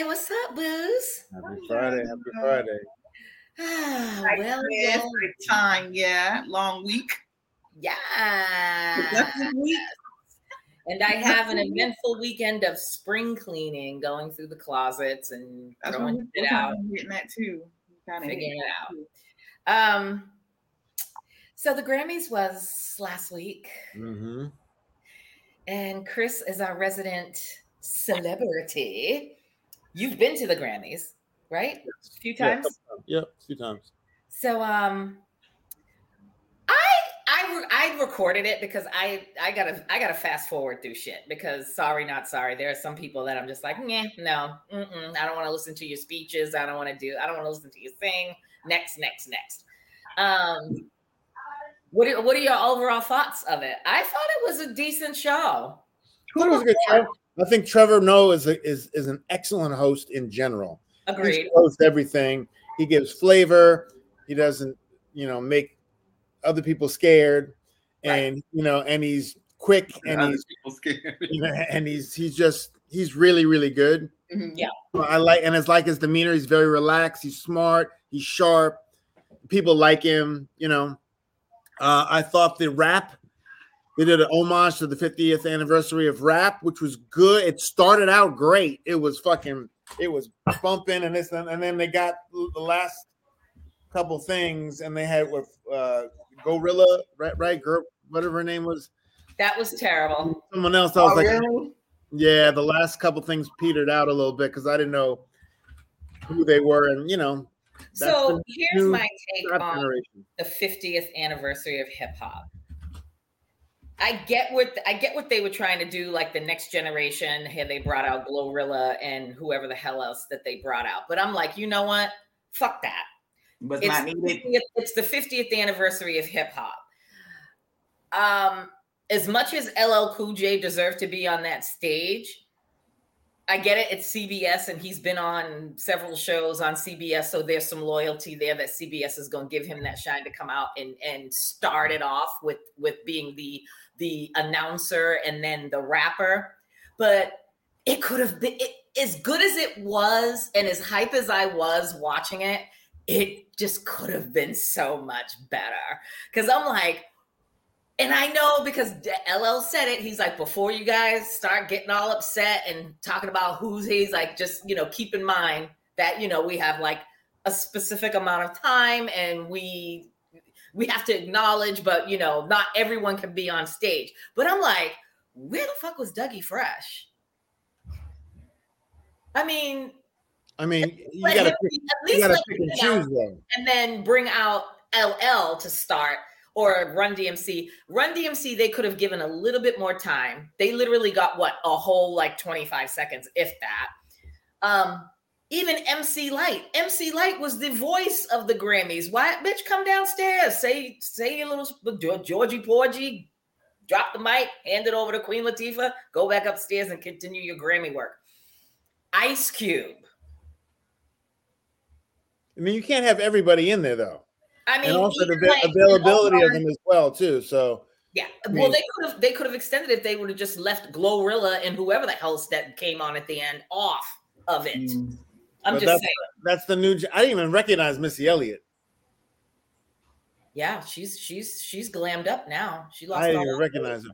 Friday. What's up, Booze? Happy Friday. Happy Friday. Ah, well, this, well, time, yeah. Long week. yeah. Week. And I have an eventful weekend of spring cleaning, going through the closets and That's what throwing we- it out, I'm getting at too. Kind of figuring it out. Um, so the Grammys was last week, Mm-hmm. and Chris is our resident celebrity. You've been to the Grammys, right? A few times. Yep, a few times. So um I I I recorded it because I I gotta I gotta fast forward through shit because sorry not sorry. There are some people that I'm just like yeah no mm-mm, I don't want to listen to your speeches. I don't want to do I don't want to listen to you sing. Next next next. Um what are, what are your overall thoughts of it? I thought it was a decent show. I thought it was a good show. I think Trevor Noah is a, is is an excellent host in general. He agreed hosts everything. He gives flavor. He doesn't, you know, make other people scared, and you know, and he's quick and Other he's people scared. you know, and he's he's just he's really really good. Mhm. Yeah. I like and it's like his demeanor. He's very relaxed. He's smart. He's sharp. People like him. You know, uh, I thought the rap. They did an homage to the 50th anniversary of rap, which was good. It started out great. It was fucking. It was bumping and this and, and then they got the last couple things and they had with uh, Glorilla, right? Right, girl, whatever her name was. that was terrible Someone else. I was Oh, like, really? yeah, the last couple things petered out a little bit because I didn't know who they were, and you know, so here's my take on generation. the 50th anniversary of hip hop. I get what I get what they were trying to do, like the next generation. Here they brought out Glorilla and whoever the hell else that they brought out. But I'm like, you know what? Fuck that. Was It's, not needed. 50th it's the 50th anniversary of hip hop. Um, as much as LL Cool J deserved to be on that stage, I get it. It's CBS, and he's been on several shows on CBS, so there's some loyalty there that CBS is going to give him that shine to come out and and start it off with with being the the announcer and then the rapper. But it could have been it, as good as it was, and as hype as I was watching it. It just could have been so much better because I'm like, and I know because LL said it, he's like, before you guys start getting all upset and talking about who's he's like, just you know, keep in mind that you know we have like a specific amount of time and we we have to acknowledge, but you know, not everyone can be on stage. But I'm like, where the fuck was Dougie Fresh? I mean, I mean, you gotta pick, at you least gotta pick and choose and then bring out LL to start or Run DMC. Run DMC, they could have given a little bit more time. They literally got what a whole like 25 seconds, if that. Um, even MC Lyte. MC Lyte was the voice of the Grammys. Why, bitch, come downstairs. Say, say your little Georgie Porgy, drop the mic, hand it over to Queen Latifah, go back upstairs and continue your Grammy work. Ice Cube. I mean, you can't have everybody in there though, I mean, and also the like, availability of them as well too. So Yeah. I Well, mean- they could have they could have extended if they would have just left Glorilla and whoever the hell that came on at the end off of it. Mm. I'm just that's- saying. that's the new. I didn't even recognize Missy Elliott. Yeah, she's she's she's glammed up now. She lost I didn't even recognize her.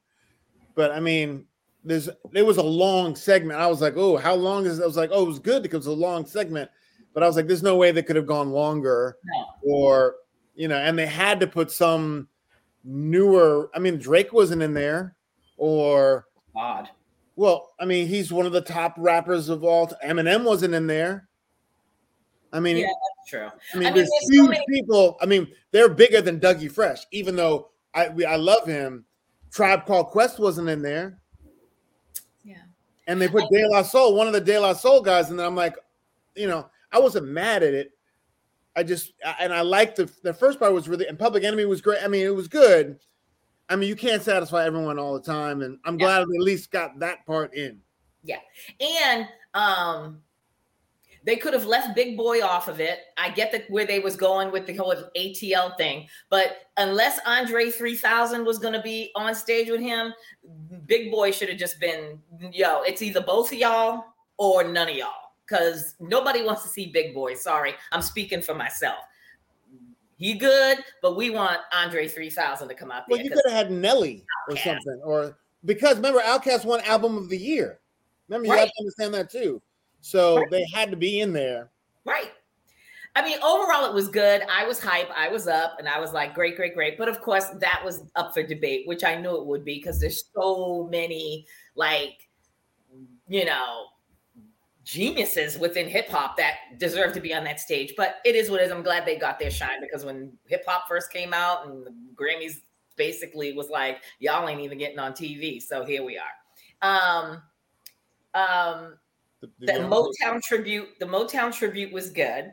But I mean, there's there was a long segment. I was like, oh, how long is? it? I was like, oh, it was good because it was a long segment. But I was like, there's no way they could have gone longer, No. or you know, and they had to put some newer. I mean, Drake wasn't in there, or odd. well, I mean, he's one of the top rappers of all. T- Eminem wasn't in there. I mean, Yeah, that's true. I mean, I mean, there's there's so huge many- people. I mean, they're bigger than Dougie Fresh, even though I we, I love him. Tribe Called Quest wasn't in there, Yeah. and they put De La Soul, one of the De La Soul guys, and then I'm like, you know, I wasn't mad at it. I just and I liked the the first part was really and Public Enemy was great. I mean, it was good. I mean, you can't satisfy everyone all the time, and I'm Yeah. glad at least got that part in. Yeah, and um they could have left Big Boi off of it. I get that where they was going with the whole ATL thing, but unless Andre 3000 was going to be on stage with him, Big Boi should have just been, yo, it's either both of y'all or none of y'all. Because nobody wants to see Big boys. Sorry, I'm speaking for myself. He good, but we want Andre 3000 to come out there. Well, you could have had Nelly or something, or because remember, OutKast won Album of the Year. Remember, you have to understand that too. So Right. they had to be in there. Right. I mean, overall, it was good. I was hype. I was up, and I was like, great, great, great. But of course, that was up for debate, which I knew it would be because there's so many, like, you know, geniuses within hip hop that deserve to be on that stage. But it is what it is. I'm glad they got their shine because when hip hop first came out and the Grammys basically was like, y'all ain't even getting on TV. So here we are. Um, um, The, the the Motown tribute, the Motown tribute was good.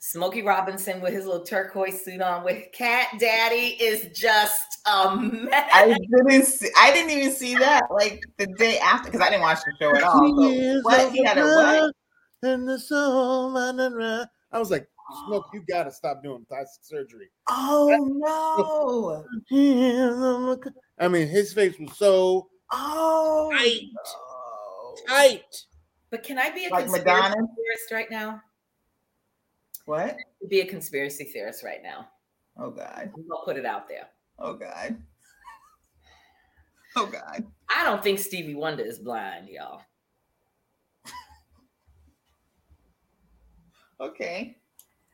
Smokey Robinson with his little turquoise suit on with Cat Daddy is just a mess. I didn't see, I didn't even see that like the day after because I didn't watch the show at all. So what he had a what? And the soul, and ra- I was like, Smoke, you ah. gotta stop doing plastic surgery. Oh no! I mean, his face was so Oh Tight. no. tight. But can I be a Like conspiracy Madonna? theorist right now? What? Be a conspiracy theorist right now. Oh god! I'll put it out there. Oh god! Oh god! I don't think Stevie Wonder is blind, y'all. Okay.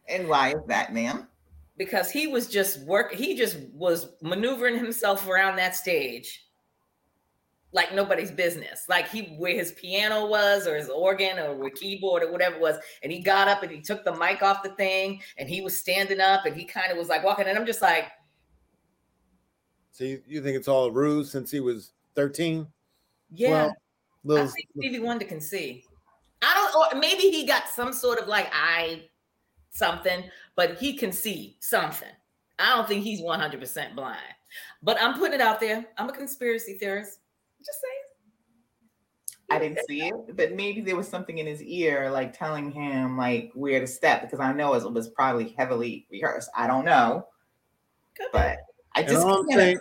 And why is that, ma'am? Because he was just work, he just was maneuvering himself around that stage like nobody's business. Like he where his piano was or his organ or where keyboard or whatever it was. And he got up and he took the mic off the thing and he was standing up and he kind of was like walking. And I'm just like, So you, you think it's all a ruse since he was 13? yeah. Well, I little, think Stevie Wonder can see. I don't, or maybe he got some sort of like eye something, but he can see something. I don't think he's 100% blind. But I'm putting it out there. I'm a conspiracy theorist. Just saying. I didn't see it, but maybe there was something in his ear, like telling him like where to step, because I know it was probably heavily rehearsed. I don't know, Could be. but I just can't- saying,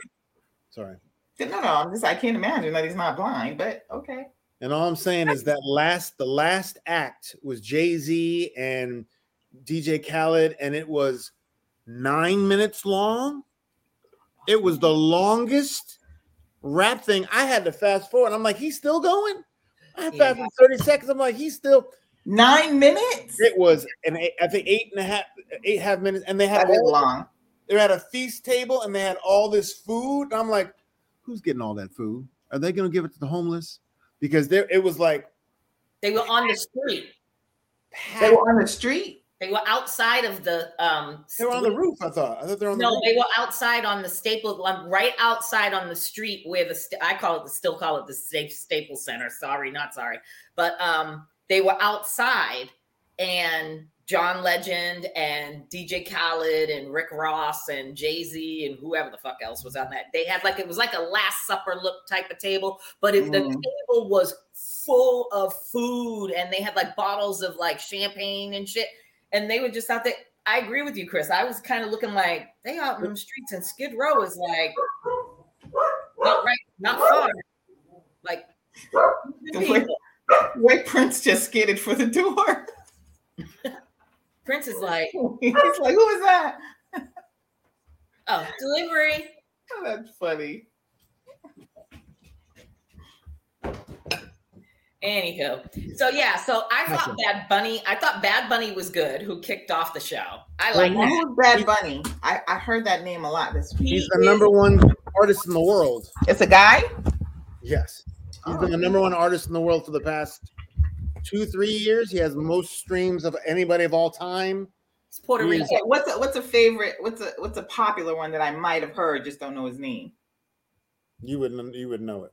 sorry. no, no, I'm just I can't imagine that he's not blind, but okay. And all I'm saying is that last the last act was Jay Z and DJ Khaled, and it was nine minutes long. It was the longest rap thing. I had to fast forward. I'm like, he's still going. I Yeah. fast forward 30 seconds. I'm like, he's still. Nine minutes? It was an eight, I think eight and a half, eight half minutes, and they had That is all, long. They're at a feast table and they had all this food. I'm like, who's getting all that food? Are they going to give it to the homeless? Because there, it was like They were on the street. They were on the street. They were outside of the um They were on the roof. I thought. I thought they were on the No, roof. they were outside on the staple, um, right outside on the street where the st- I call it the still call it the safe Staples Center. Sorry, not sorry, but um, they were outside, and John Legend and DJ Khaled and Rick Ross and Jay Z and whoever the fuck else was on that. They had like it was like a Last Supper look type of table, but it, the Mm. table was full of food, and they had like bottles of like champagne and shit, and they were just out there. I agree with you, Chris. I was kind of looking like they out in the streets, and Skid Row is like not right, not far. Like The way, way Prince just skated for the door. Prince is like, He's like, who is that? oh, delivery. Oh, that's funny. Anywho, so yeah, so I thought Awesome. Bad Bunny. I thought Bad Bunny was good. Who kicked off the show? I like Now, that. Who's Bad Bunny? I, I heard that name a lot this week. He's He the is- number one artist in the world. It's a guy? Yes, he's Oh. been the number one artist in the world for the past two, three years. He has most streams of anybody of all time. It's Puerto Rican. Okay, what's a what's a favorite? What's a what's a popular one that I might have heard, just don't know his name. You wouldn't. you would know it.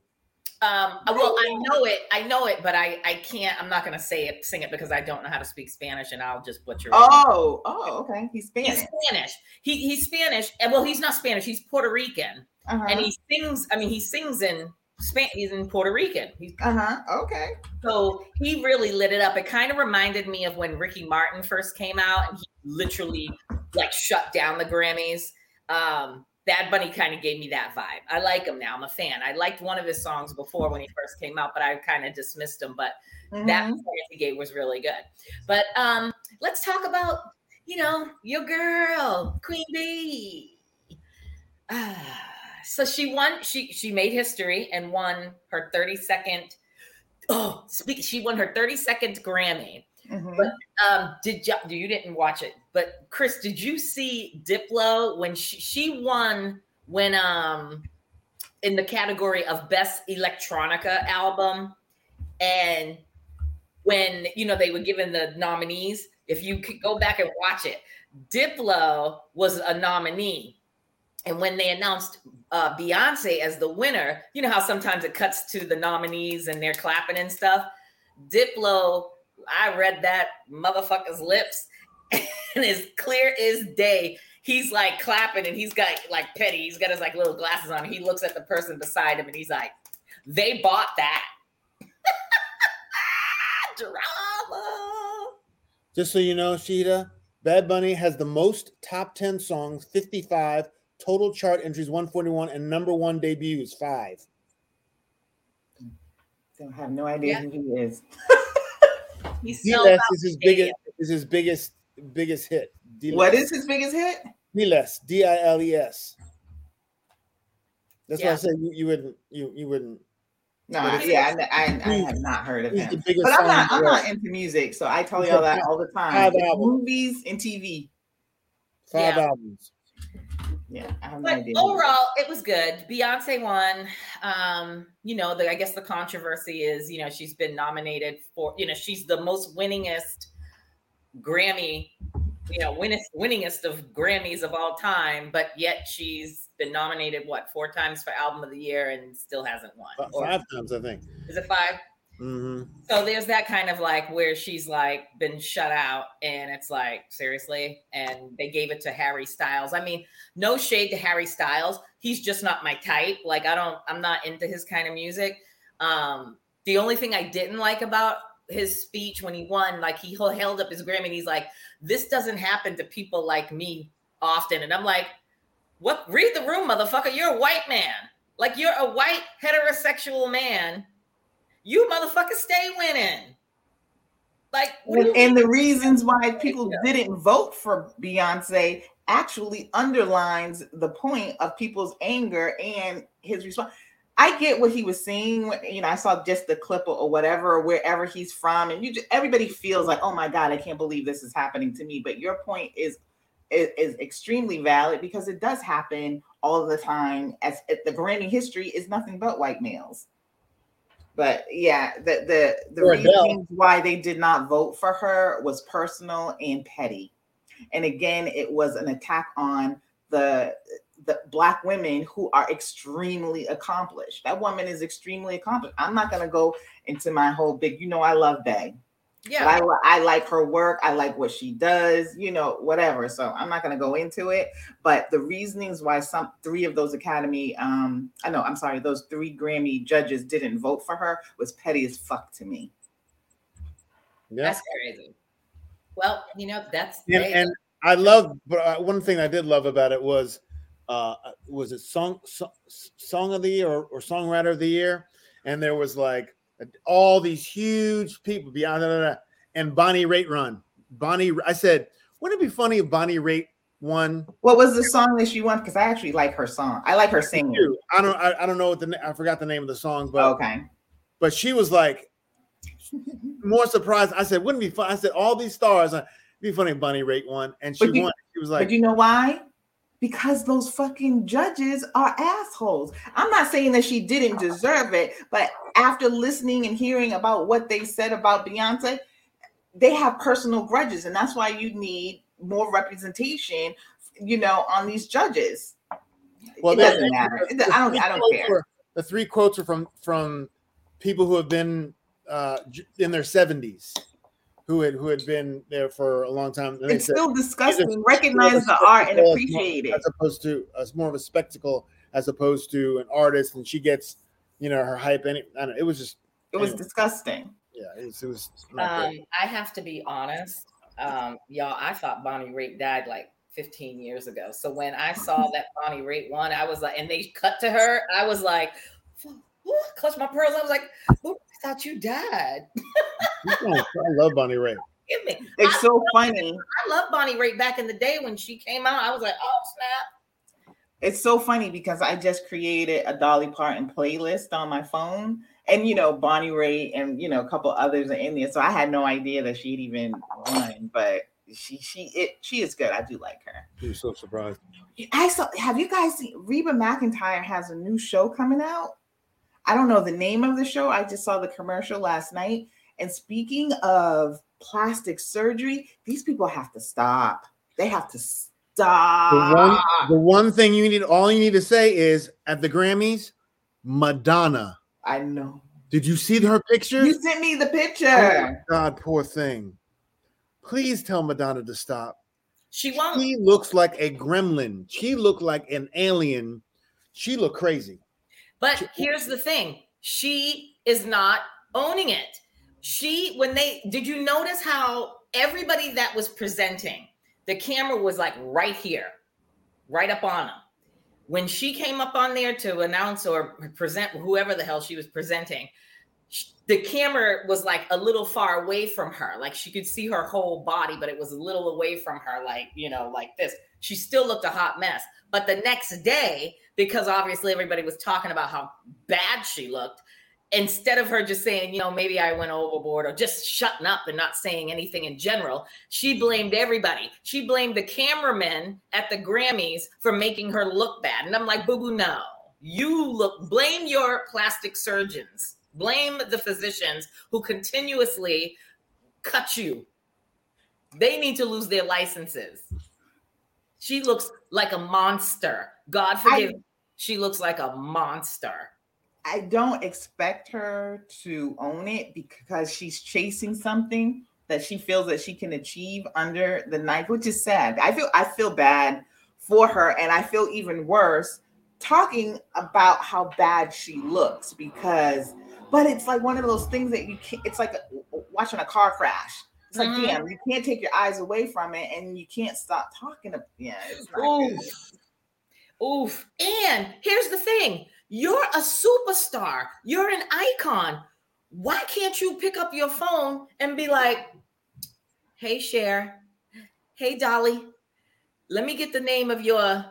Um, well, I know it. I know it, but I I can't. I'm not gonna say it, sing it because I don't know how to speak Spanish, and I'll just butcher it. Oh, oh, okay. He's Spanish. He's Spanish. Spanish. He he's Spanish, and well, he's not Spanish. He's Puerto Rican, Uh-huh. and he sings. I mean, he sings in Span. He's in Puerto Rican. He's uh-huh. Okay. so he really lit it up. It kind of reminded me of when Ricky Martin first came out, and he literally like shut down the Grammys. Um, Bad Bunny kind of gave me that vibe. I like him now. I'm a fan. I liked one of his songs before when he first came out, but I kind of dismissed him. But Mhm. that gave was really good. But um, let's talk about you know your girl Queen Bey. Ah, so she won. She she made history and won her 32nd. Oh, speak. She won her 32nd Grammy. Mhm. But um, did you? Do you didn't watch it, but Chris, did you see Diplo when she, she won when um in the category of best electronica album, and when you know they were given the nominees. If you could go back and watch it, Diplo was a nominee. And when they announced uh, Beyonce as the winner, you know how sometimes it cuts to the nominees and they're clapping and stuff. Diplo, I read that motherfucker's lips, and as clear as day, he's like clapping and he's got like petty. He's got his like little glasses on. He looks at the person beside him and he's like, "They bought that." Drama. Just so you know, Sheeta, Bad Bunny has the most top 10 songs, 55, total chart entries, 141, and number one debuts, five. Don't have no idea Yeah. who he is. He's D-Less is his biggest is his biggest biggest hit. D-Less. What is his biggest hit? D-Less? D I L E S. That's why I Yeah. said you, you wouldn't you you wouldn't. No, I, yeah, I, I, I have not heard of him. But I'm not. I'm not into music, so I tell y'all that all the time. five albums. Movies and TV. Five Yeah. albums. Yeah, I have no But idea. overall, it was good. Beyonce won. Um, you know, the I guess the controversy is, you know, she's been nominated for, you know, she's the most winningest Grammy, you know, winnest winningest of Grammys of all time, but yet she's been nominated what four times for album of the year and still hasn't won. Fi- Or Five times, I think. is it five? Hmm So there's that kind of like where she's like been shut out, and it's like seriously. And they gave it to Harry Styles. I mean, no shade to Harry Styles. He's just not my type. Like I don't, I'm not into his kind of music. Um, the only thing I didn't like about his speech when he won, like he held up his Grammy and he's like, "This doesn't happen to people like me often," and I'm like, "What? Read the room, motherfucker. You're a white man. Like you're a white heterosexual man." You motherfucker stay winning. Like, And, and the reasons why people didn't vote for Beyonce actually underlines the point of people's anger and his response. I get what he was saying. You know, I saw just the clip or, or whatever, or wherever he's from, and you just everybody feels like, oh my god, I can't believe this is happening to me. But your point is is, is extremely valid because it does happen all the time. As the Grammy history is nothing but white males. But yeah, the the the reasons why they did not vote for her was personal and petty. And again, it was an attack on the the black women who are extremely accomplished. That woman is extremely accomplished. I'm not gonna go into my whole big, you know, I love Bey. But yeah, I, I like her work. I like what she does, you know, whatever. So I'm not going to go into it. But the reasonings why some three of those Academy, um, I know, I'm sorry, those three Grammy judges didn't vote for her was petty as fuck to me. Yeah. that's crazy. Well, you know, that's and, and I love, but uh, one thing I did love about it was, uh, was it song song, song of the year or, or songwriter of the year? And there was like all these huge people beyond, and Bonnie Raitt run. Bonnie, I said, wouldn't it be funny if Bonnie Raitt won? What was the song that she won? Because I actually like her song. I like her singing. I don't, I, I don't know what the, I forgot the name of the song, but Okay. but she was like more surprised. I said, wouldn't it be fun? I said, all these stars, uh, it'd be funny if Bonnie Raitt won, and she you- won. She was like, but do you know why? Because those fucking judges are assholes. I'm not saying that she didn't deserve it, but after listening and hearing about what they said about Beyonce, they have personal grudges, and that's why you need more representation, you know, on these judges. Well, it doesn't matter. The I don't. I don't care. were- the three quotes are from from people who have been uh, in their seventies, who had who had been there for a long time. And they It's said, still disgusting. more Recognize the art and spectacle, appreciate it. as opposed to as more of a spectacle as opposed to an artist, and she gets you know her hype. And I don't know, it was just It was anyway. disgusting. yeah, it was. It was um. I have to be honest, um, y'all. I thought Bonnie Raitt died like 15 years ago. So when I saw that Bonnie Raitt won, I was like, and they cut to her, I was like, clutch my pearls. I was like, I thought you died. I love Bonnie Raitt. It's I so funny. I love Bonnie Raitt back in the day when she came out. I was like, oh snap. It's so funny because I just created a Dolly Parton playlist on my phone. And you know, Bonnie Raitt and you know, a couple others are in there. So I had no idea that she'd even won, but she she it she is good. I do like her. You're so surprised. I saw have you guys seen Reba McEntire has a new show coming out? I don't know the name of the show. I just saw the commercial last night. And speaking of plastic surgery, these people have to stop. They have to stop. The one, the one thing you need, all you need to say is at the Grammys, Madonna. I know. Did you see her picture? You sent me the picture. Oh God, poor thing. Please tell Madonna to stop. She won't. She looks like a gremlin. She looked like an alien. She looked crazy. But here's the thing: she is not owning it. She, when they did you notice how everybody that was presenting, the camera was like right here, right up on them. When she came up on there to announce or present whoever the hell she was presenting, the camera was like a little far away from her. Like she could see her whole body, but it was a little away from her, like, you know, like this. She still looked a hot mess. But the next day, because obviously everybody was talking about how bad she looked, instead of her just saying, you know, maybe I went overboard or just shutting up and not saying anything in general, she blamed everybody. She blamed the cameramen at the Grammys for making her look bad. And I'm like, boo boo, no. You look, blame your plastic surgeons, blame the physicians who continuously cut you. They need to lose their licenses. She looks like a monster. God forgive. I, she looks like a monster. I don't expect her to own it because she's chasing something that she feels that she can achieve under the knife, which is sad. I feel I feel bad for her, and I feel even worse talking about how bad she looks because. But it's like one of those things that you can't. It's like watching a car crash. It's like, mm-hmm. damn, you can't take your eyes away from it, and you can't stop talking. About, yeah, Oof. Good. Oof. And here's the thing: you're a superstar. You're an icon. Why can't you pick up your phone and be like, "Hey, Cher. Hey, Dolly. Let me get the name of your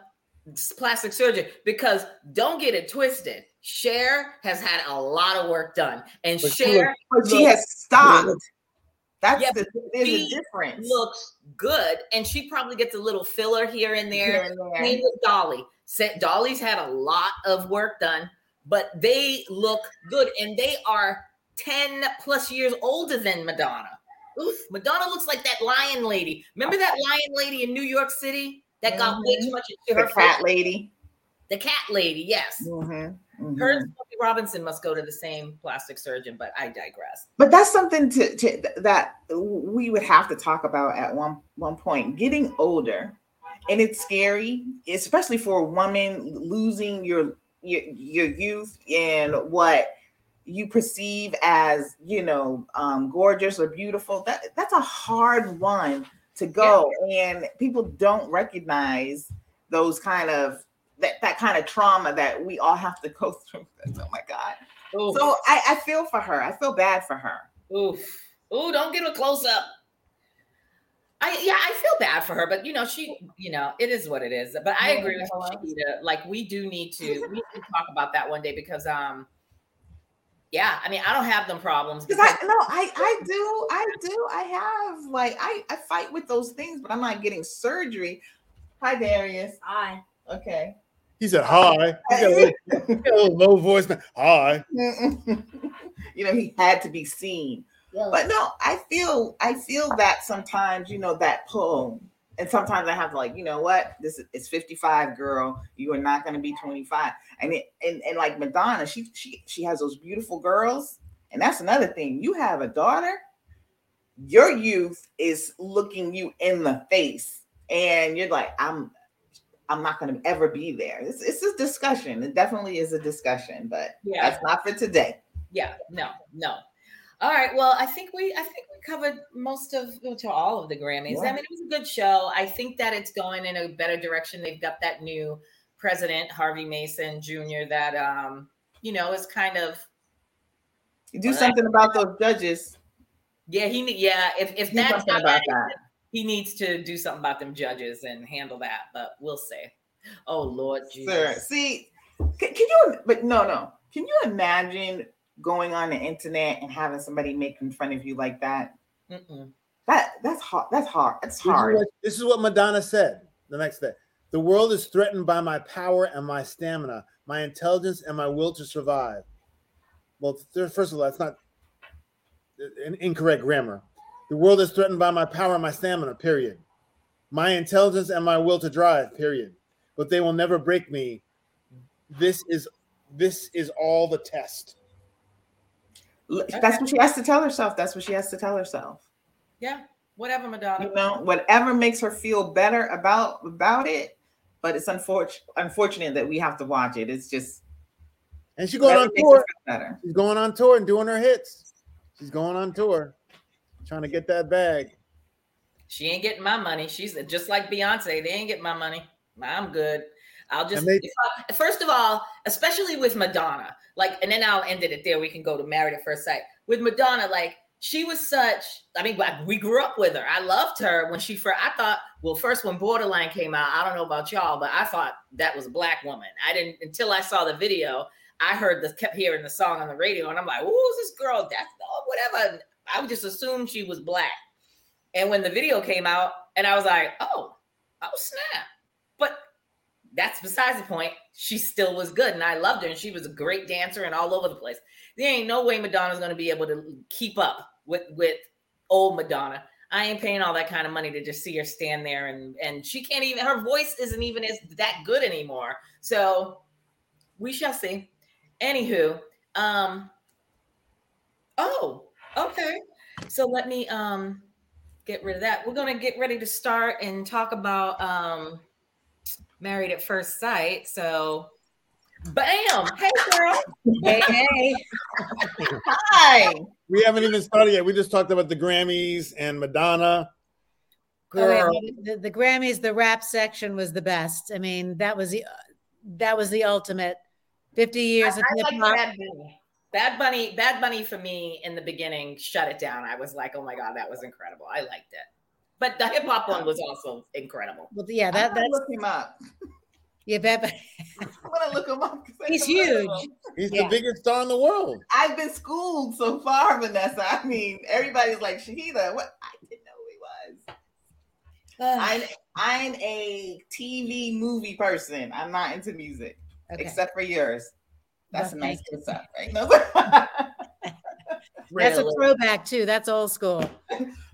plastic surgeon." Because don't get it twisted. Cher has had a lot of work done, and but Cher, she has stopped. That's yeah, the there's a difference. Looks good, and she probably gets a little filler here and there. Here and there. with Dolly. Dolly's had a lot of work done, but they look good, and they are ten plus years older than Madonna. Oof, Madonna looks like that lion lady. Remember that lion lady in New York City that got mm-hmm. way too much into her the cat lady. The cat lady, yes. Mm-hmm. Mm-hmm. Her and Smokey Robinson must go to the same plastic surgeon, but I digress. But that's something to, to that we would have to talk about at one one point. Getting older, and it's scary, especially for a woman losing your your, your youth and what you perceive as you know um, gorgeous or beautiful. That that's a hard one to go, yeah. and people don't recognize those kind of that that kind of trauma that we all have to go through. oh my god. Oof. So I, I feel for her. I feel bad for her. Oof. Ooh, don't get a close up. I yeah, I feel bad for her, but you know, she, you know, it is what it is. But I agree with you, Like we do need to we need to talk about that one day because um yeah, I mean, I don't have them problems because I no, I I do, I do, I have like I I fight with those things, but I'm not getting surgery. Hi, Darius. Hi. Okay. He said hi. He got a little, got a little low voice. Hi. you know, he had to be seen. Yeah. But no, I feel I feel that sometimes, you know, that pull. And sometimes I have like, you know what? This is it's 55, girl. You are not gonna be 25. And it and, and like Madonna, she she she has those beautiful girls. And that's another thing. You have a daughter, your youth is looking you in the face. And you're like, I'm I'm not going to ever be there. It's, it's a discussion. It definitely is a discussion, but yeah. that's not for today. Yeah, no, no. All right. Well, I think we I think we covered most of to all of the Grammys. Yeah. I mean, it was a good show. I think that it's going in a better direction. They've got that new president, Harvey Mason Jr. That um, you know, is kind of do Well, something about those judges. yeah, he yeah, if if Do that's not about that, that. He needs to do something about them judges and handle that, but we'll see. Oh Lord Jesus. Sir, see, can, can you? But no, no. Can you imagine going on the internet and having somebody making fun of you like that? Mm-mm. That that's hard. That's hard. That's This is, hard. what, this is what Madonna said the next day. The world is threatened by my power and my stamina, my intelligence and my will to survive. Well, first of all, that's not uh, an incorrect grammar. The world is threatened by my power and my stamina, period. My intelligence and my will to drive, period. But they will never break me. This is this is all the test. That's what she has to tell herself. That's what she has to tell herself. Yeah, whatever, Madonna. You know, whatever makes her feel better about about it. But it's unfortunate unfortunate that we have to watch it. It's just And she's going on tour. She's going on tour and doing her hits. She's going on tour, trying to get that bag. She ain't getting my money. She's just like Beyonce. They ain't getting my money. I'm good. I'll just they- I- first of all, especially with Madonna, like, and then I'll end it there. We can go to Married at First Sight with Madonna. Like, she was such. I mean, we grew up with her. I loved her when she first. I thought, well, first when Borderline came out, I don't know about y'all, but I thought that was a black woman. I didn't until I saw the video. I heard the kept hearing the song on the radio, and I'm like, who's this girl? That's oh, whatever. I would just assume she was black. And when the video came out, and I was like, oh, oh snap. But that's besides the point. She still was good, and I loved her, and she was a great dancer and all over the place. There ain't no way Madonna's gonna be able to keep up with with old Madonna. I ain't paying all that kind of money to just see her stand there, and and she can't even. Her voice isn't even as that good anymore. So we shall see. Anywho, um, oh, okay. So let me um get rid of that. We're gonna get ready to start and talk about um married at first sight. So bam, hey girl. Hey, hey. Hi. We haven't even started yet. We just talked about the Grammys and Madonna. Oh, Girl, wait, the, the Grammys, the rap section was the best. I mean, that was the that was the ultimate. Fifty years of I hip like hop. Bad Bunny. Bad Bunny, for me in the beginning shut it down. I was like, oh my god, that was incredible. I liked it. But the hip hop one was also incredible. Well, yeah, That, that that's look him up. yeah, Bad Bunny. I'm gonna look him up. He's never heard of huge. he's Yeah. the biggest star in the world. I've been schooled so far, Vanessa. I mean, everybody's like Shahida. What? I didn't know who he was. I'm I'm a TV movie person. I'm not into music Okay. except for yours. That's Well, a nice thank you. good stuff, right? No, That's a throwback too. That's old school.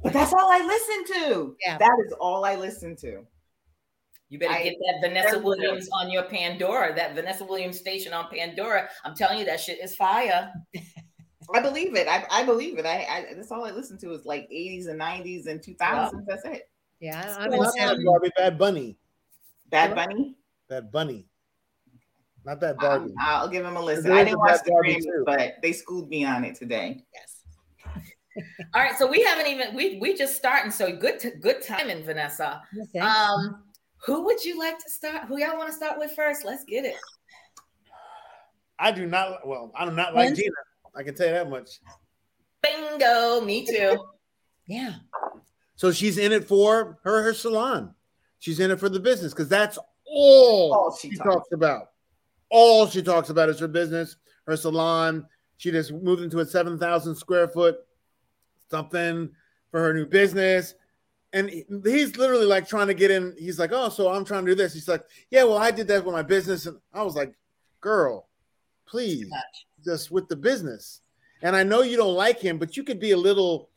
but that's all I listen to. Yeah. That is all I listen to. You better I- get that Vanessa Williams on your Pandora, that Vanessa Williams station on Pandora. I'm telling you, that shit is fire. I believe it. I, I believe it. I, I that's all I listen to is like 80s and 90s and 2000s. That's it. Yeah, I'm Well, in Not sound. Bad Barbie, Bad Bunny. Bad Bunny. Bad Bunny. Not that Bad Um, I'll give him a listen. I didn't watch the Barbie, Grammys, too. but they schooled me on it today. Yes. All right, so we haven't even we we just starting. So good to, good timing, Vanessa. Well. Um, who would you like to start? Who y'all want to start with first? Let's get it. I do not. Well, I do not like Lindsay? Gina. I can tell you that much. Bingo, me too. yeah. So she's in it for her her salon. She's in it for the business because that's all, All she she talks talks about. All she talks about is her business, her salon. She just moved into a seven thousand square foot something for her new business. And he's literally like trying to get in. He's like, "Oh, so I'm trying to do this." He's like, "Yeah, well, I did that with my business." And I was like, "Girl, please, just with the business." And I know you don't like him, but you could be a little,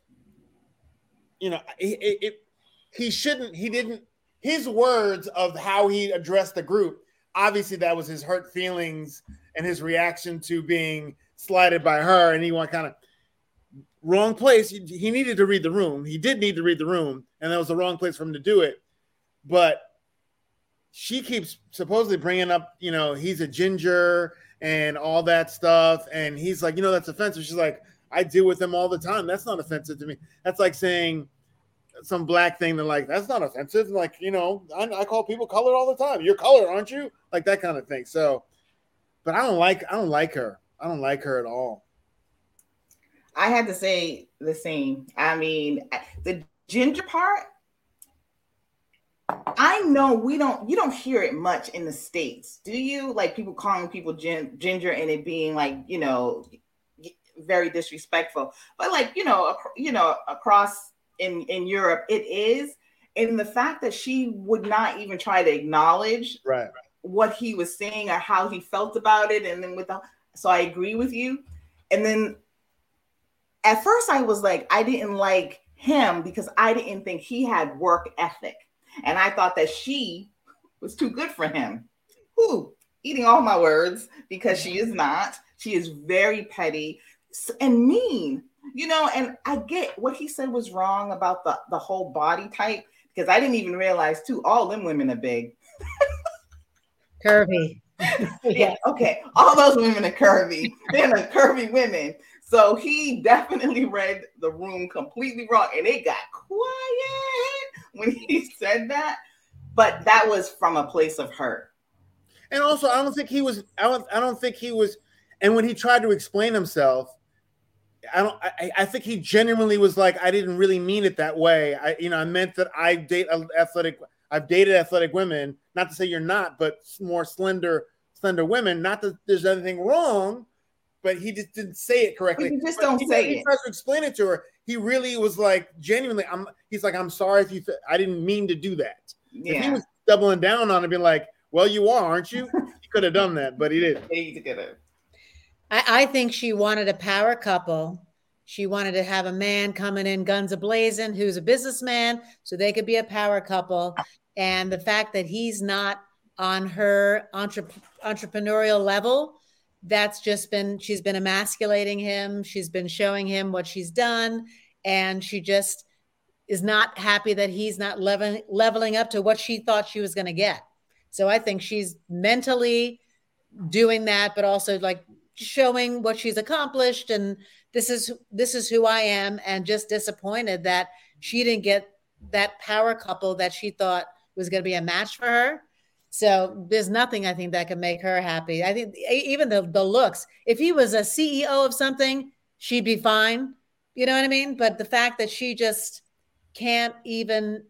you know, it, it, it- he shouldn't. He didn't. His words of how he addressed the group. Obviously, that was his hurt feelings and his reaction to being slighted by her, and he went kind of wrong place. He, needed to read the room. He did need to read the room, and that was the wrong place for him to do it. But she keeps supposedly bringing up, you know, he's a ginger and all that stuff, and he's like, you know, that's offensive. She's like, I deal with him all the time. That's not offensive to me. That's like saying some black thing that like that's not offensive. Like you know, I, I call people colored all the time. You're colored, aren't you? Like that kind of thing. So, but I don't like I don't like her. I don't like her at all. I had to say the same. I mean, the ginger part. I know we don't you don't hear it much in the states. Do you? Like people calling people gin, ginger and it being like, you know, very disrespectful. But like, you know, you know, across in in Europe it is and the fact that she would not even try to acknowledge Right. what he was saying or how he felt about it and then with the so I agree with you. And then at first I was like I didn't like him because I didn't think he had work ethic. And I thought that she was too good for him. Who eating all my words because she is not. She is very petty and mean. You know, and I get what he said was wrong about the the whole body type because I didn't even realize too all them women are big. Curvy. yeah, okay. All those women are curvy. They're the curvy women. So he definitely read the room completely wrong, and it got quiet when he said that. But that was from a place of hurt. And also, I don't think he was. I don't. I don't think he was. And when he tried to explain himself, I don't. I, I think he genuinely was like, I didn't really mean it that way. I, you know, I meant that I date athletic. I've dated athletic women. Not to say you're not, but more slender, slender women. Not that there's anything wrong, but he just didn't say it correctly. You just But don't he, say he it. He tries to explain it to her. He really was like genuinely. I'm. He's like, I'm sorry if you. Th- I didn't mean to do that. If he was doubling down on it, being like, "Well, you are, aren't you?" He could have done that, but he didn't. he's gonna. I, I think she wanted a power couple. She wanted to have a man coming in guns a blazing who's a businessman so they could be a power couple. And the fact that he's not on her entre- entrepreneurial level, that's just been, she's been emasculating him. She's been showing him what she's done. And she just is not happy that he's not leveling, leveling up to what she thought she was going to get. So I think she's mentally doing that, but also like showing what she's accomplished and this is this is who I am and just disappointed that she didn't get that power couple that she thought was going to be a match for her. So there's nothing I think that can make her happy. I think even the the looks. If he was a CEO of something, she'd be fine. You know what I mean? But the fact that she just can't even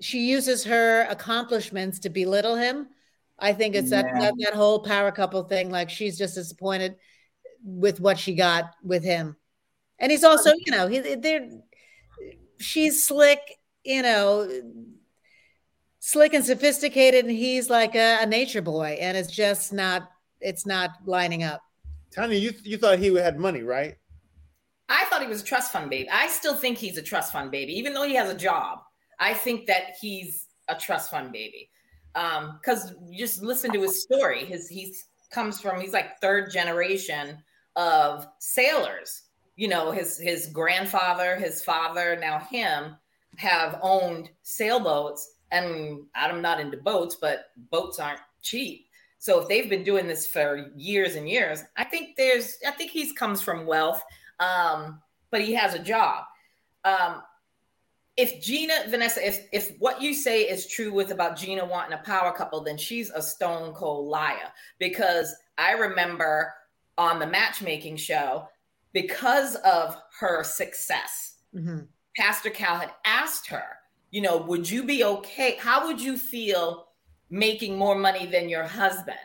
she uses her accomplishments to belittle him. I think it's that, that that whole power couple thing. Like she's just disappointed with what she got with him, and he's also, you know, he they're she's slick, you know, slick and sophisticated, and he's like a, a nature boy, and it's just not it's not lining up. Tanya, you you thought he had money, right? I thought he was a trust fund baby. I still think he's a trust fund baby, even though he has a job. I think that he's a trust fund baby. Um, because just listen to his story. His he's comes from he's like third generation of sailors. You know, his his grandfather, his father, now him have owned sailboats. And I'm not into boats, but boats aren't cheap. So if they've been doing this for years and years, I think there's I think he's comes from wealth um, but he has a job. Um, if Gina, Vanessa, if if what you say is true with about Gina wanting a power couple, then she's a stone cold liar. Because I remember on the matchmaking show, because of her success, Mhm. Pastor Cal had asked her, you know, would you be okay? How would you feel making more money than your husband?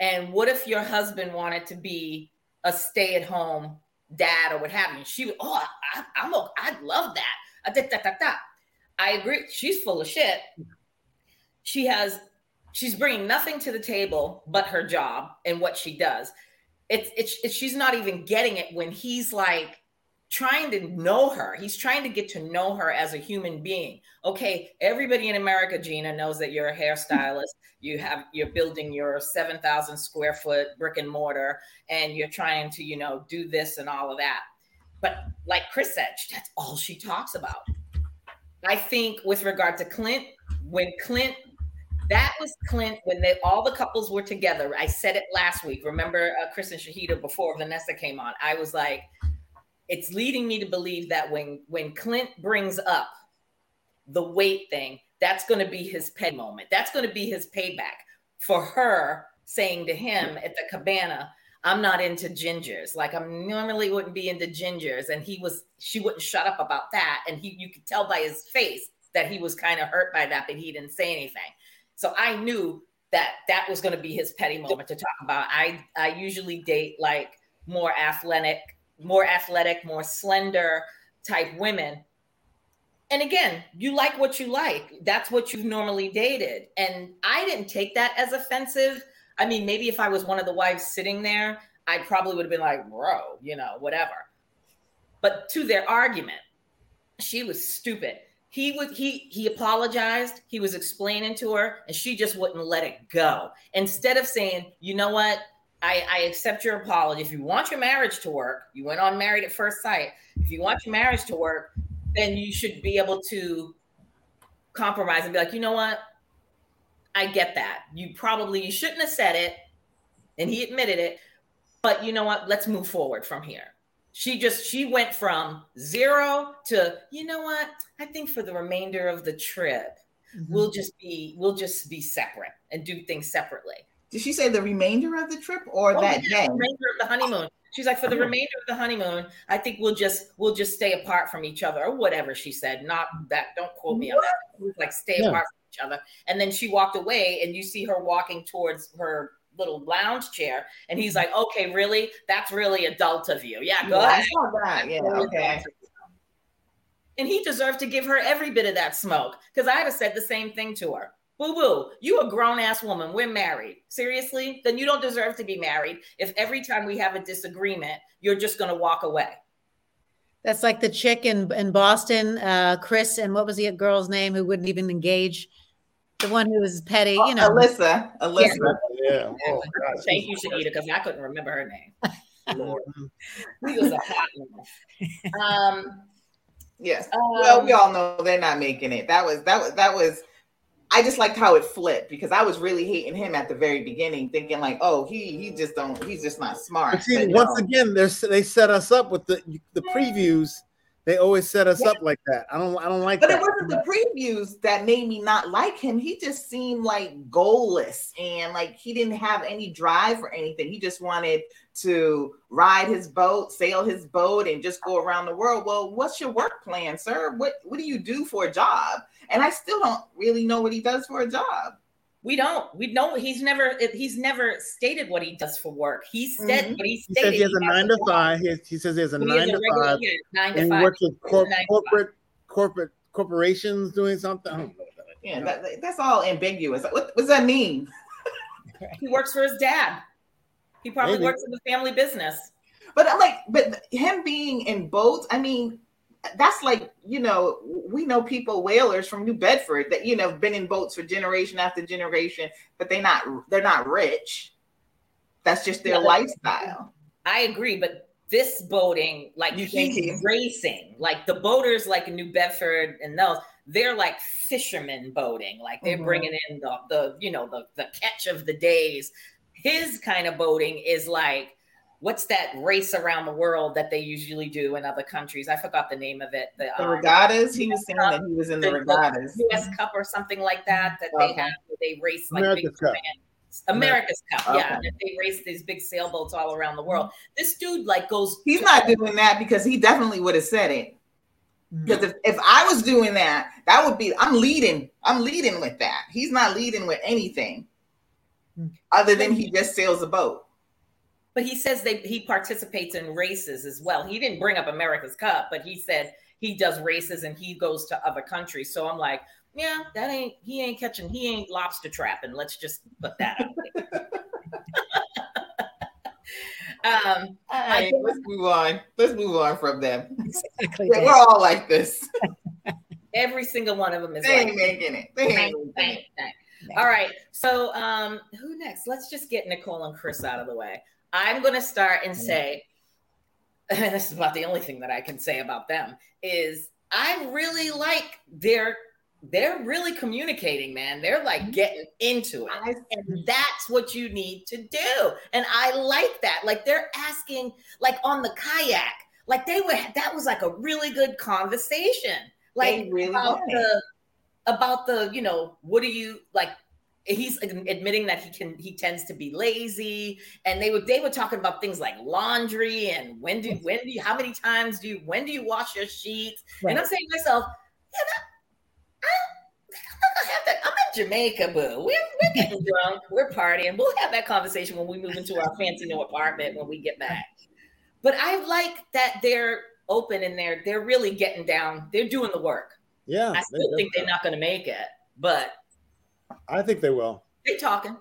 And what if your husband wanted to be a stay at home dad or what have you? She would, oh, I, I'm, I'd love that. Uh, da, da, da, da. I agree. She's full of shit. She has, she's bringing nothing to the table but her job and what she does. It's, it's, it's she's not even getting it when he's like, trying to know her. He's trying to get to know her as a human being. Okay, everybody in America, Gina, knows that you're a hairstylist. You have you're building your 7,000 square foot brick and mortar and you're trying to, you know, do this and all of that. But like Chris said, that's all she talks about. I think with regard to Clint, when Clint that was Clint when they all the couples were together. I said it last week. Remember uh, Chris and Shahida before Vanessa came on. I was like, it's leading me to believe that when when Clint brings up the weight thing, that's going to be his pay moment. That's going to be his payback for her saying to him at the cabana, I'm not into gingers. Like I'm normally wouldn't be into gingers. And he was, she wouldn't shut up about that. And he, you could tell by his face that he was kind of hurt by that, but he didn't say anything. So I knew that that was going to be his petty moment to talk about. I, I usually date like more athletic, more athletic, more slender type women. And again, you like what you like. That's what you've normally dated. And I didn't take that as offensive I mean, maybe if I was one of the wives sitting there, I probably would have been like, bro, you know, whatever. But to their argument, she was stupid. He would he he apologized. He was explaining to her, and she just wouldn't let it go. Instead of saying, you know what, I, I accept your apology. If you want your marriage to work, you went on married at first sight. If you want your marriage to work, then you should be able to compromise and be like, you know what, I get that. You probably you shouldn't have said it, and he admitted it. But you know what? Let's move forward from here. She just she went from zero to you know what? I think for the remainder of the trip, mm-hmm. we'll just be we'll just be separate and do things separately. Did she say the remainder of the trip or oh, that yeah, day? The remainder of the honeymoon. She's like, for the remainder of the honeymoon, I think we'll just we'll just stay apart from each other or whatever she said. Not that. Don't quote me what? on that. Like stay yeah. apart each other. And then she walked away, and you see her walking towards her little lounge chair, and he's like, "Okay, really? That's really adult of you. Yeah, go yeah, ahead. Yeah, okay." And he deserved to give her every bit of that smoke because I'd have said the same thing to her. Boo boo, you a grown ass woman. We're married. Seriously? Then you don't deserve to be married if every time we have a disagreement, you're just going to walk away. That's like the chick in, in Boston, uh, Chris, and what was the girl's name who wouldn't even engage? The one who was petty, you know. Alyssa. Alyssa. Yeah. Oh, Thank you, Shakita, because I couldn't remember her name. Lord. he was a hot one. Um, yes. Um, well, we all know they're not making it. That was that was that was I just liked how it flipped because I was really hating him at the very beginning, thinking like, oh, he he just don't he's just not smart. But see, but once no. again, they they set us up with the the previews they always set us yeah. up like that. I don't I don't like but that. it wasn't the previews that made me not like him. He just seemed like goalless and like he didn't have any drive or anything. He just wanted to ride his boat, sail his boat, and just go around the world. Well, what's your work plan, sir? What what do you do for a job? And I still don't really know what he does for a job. We don't. We know he's never. He's never stated what he does for work. He said, mm-hmm. but he, he says he has a nine to five. He, he, says he has a he nine, to regular, five. Yeah, nine to and five. He works with cor- corporate corporate corporations doing something. Yeah, that, that's all ambiguous. What, what does that mean? he works for his dad. He probably Maybe. works in the family business. But I'm like, but him being in boats. I mean, that's like you know we know people whalers from New Bedford that you know been in boats for generation after generation, but they not they're not rich. That's just their yeah, lifestyle. I agree, but this boating, like you he's racing, like the boaters, like in New Bedford and those, they're like fishermen boating, like they're mm-hmm. bringing in the the you know the the catch of the days. His kind of boating is like what's that race around the world that they usually do in other countries? I forgot the name of it. The, the um, regattas. He was saying Cup, that he was in the, the regattas. The US Cup or something like that that okay. they have. They race like America's big Cup. America's Cup, okay. yeah. They race these big sailboats all around the world. This dude like goes. He's not doing that because he definitely would have said it. Because mm-hmm. if, if I was doing that, that would be I'm leading. I'm leading with that. He's not leading with anything mm. other than he just sails a boat. But he says they he participates in races as well. He didn't bring up America's Cup, but he said he does races and he goes to other countries. So I'm like, yeah, that ain't he ain't catching he ain't lobster trapping. Let's just put that out um, right, let's move on. Let's move on from them. Exactly. Yeah, we're all like this. Every single one of them is. They like ain't making it. They ain't making it. All right. So um, who next? Let's just get Nicole and Chris out of the way. I'm going to start and mm-hmm. say, and this is about the only thing that I can say about them is I really like their they're really communicating, man. They're like mm-hmm. getting into it. And that's what you need to do. And I like that. Like they're asking, like on the kayak, like they were that was like a really good conversation. Like really about were. the about the, you know, what do you like he's admitting that he can he tends to be lazy and they were they were talking about things like laundry and when do when do you how many times do you when do you wash your sheets and i'm saying to myself yeah that, I, not gonna have that. I'm in Jamaica, boo. We're, we're getting drunk. We're partying. We'll have that conversation when we move into our fancy new apartment when we get back. But I like that they're open and they're they're really getting down. They're doing the work. Yeah, I still think they're not going to make it, but I think they will. they talking.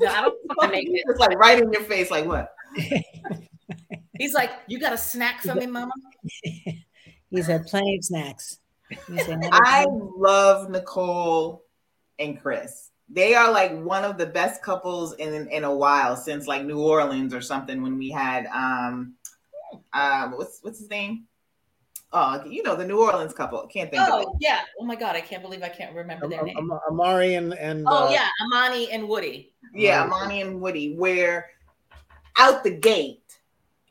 No, I don't want to make it. It's like right in your face, like what? He's like, "You got a snack for me, Mama?" He's had plenty of snacks. I love Nicole and Chris. They are like one of the best couples in in a while since like New Orleans or something when we had um uh what's what's his name? Oh, you know the New Orleans couple. Can't think of. Oh yeah. Oh my God, I can't believe I can't remember Am- their name. Am- Amari and and Oh uh, yeah, Amani and Woody. Yeah, Amani and Woody, where out the gate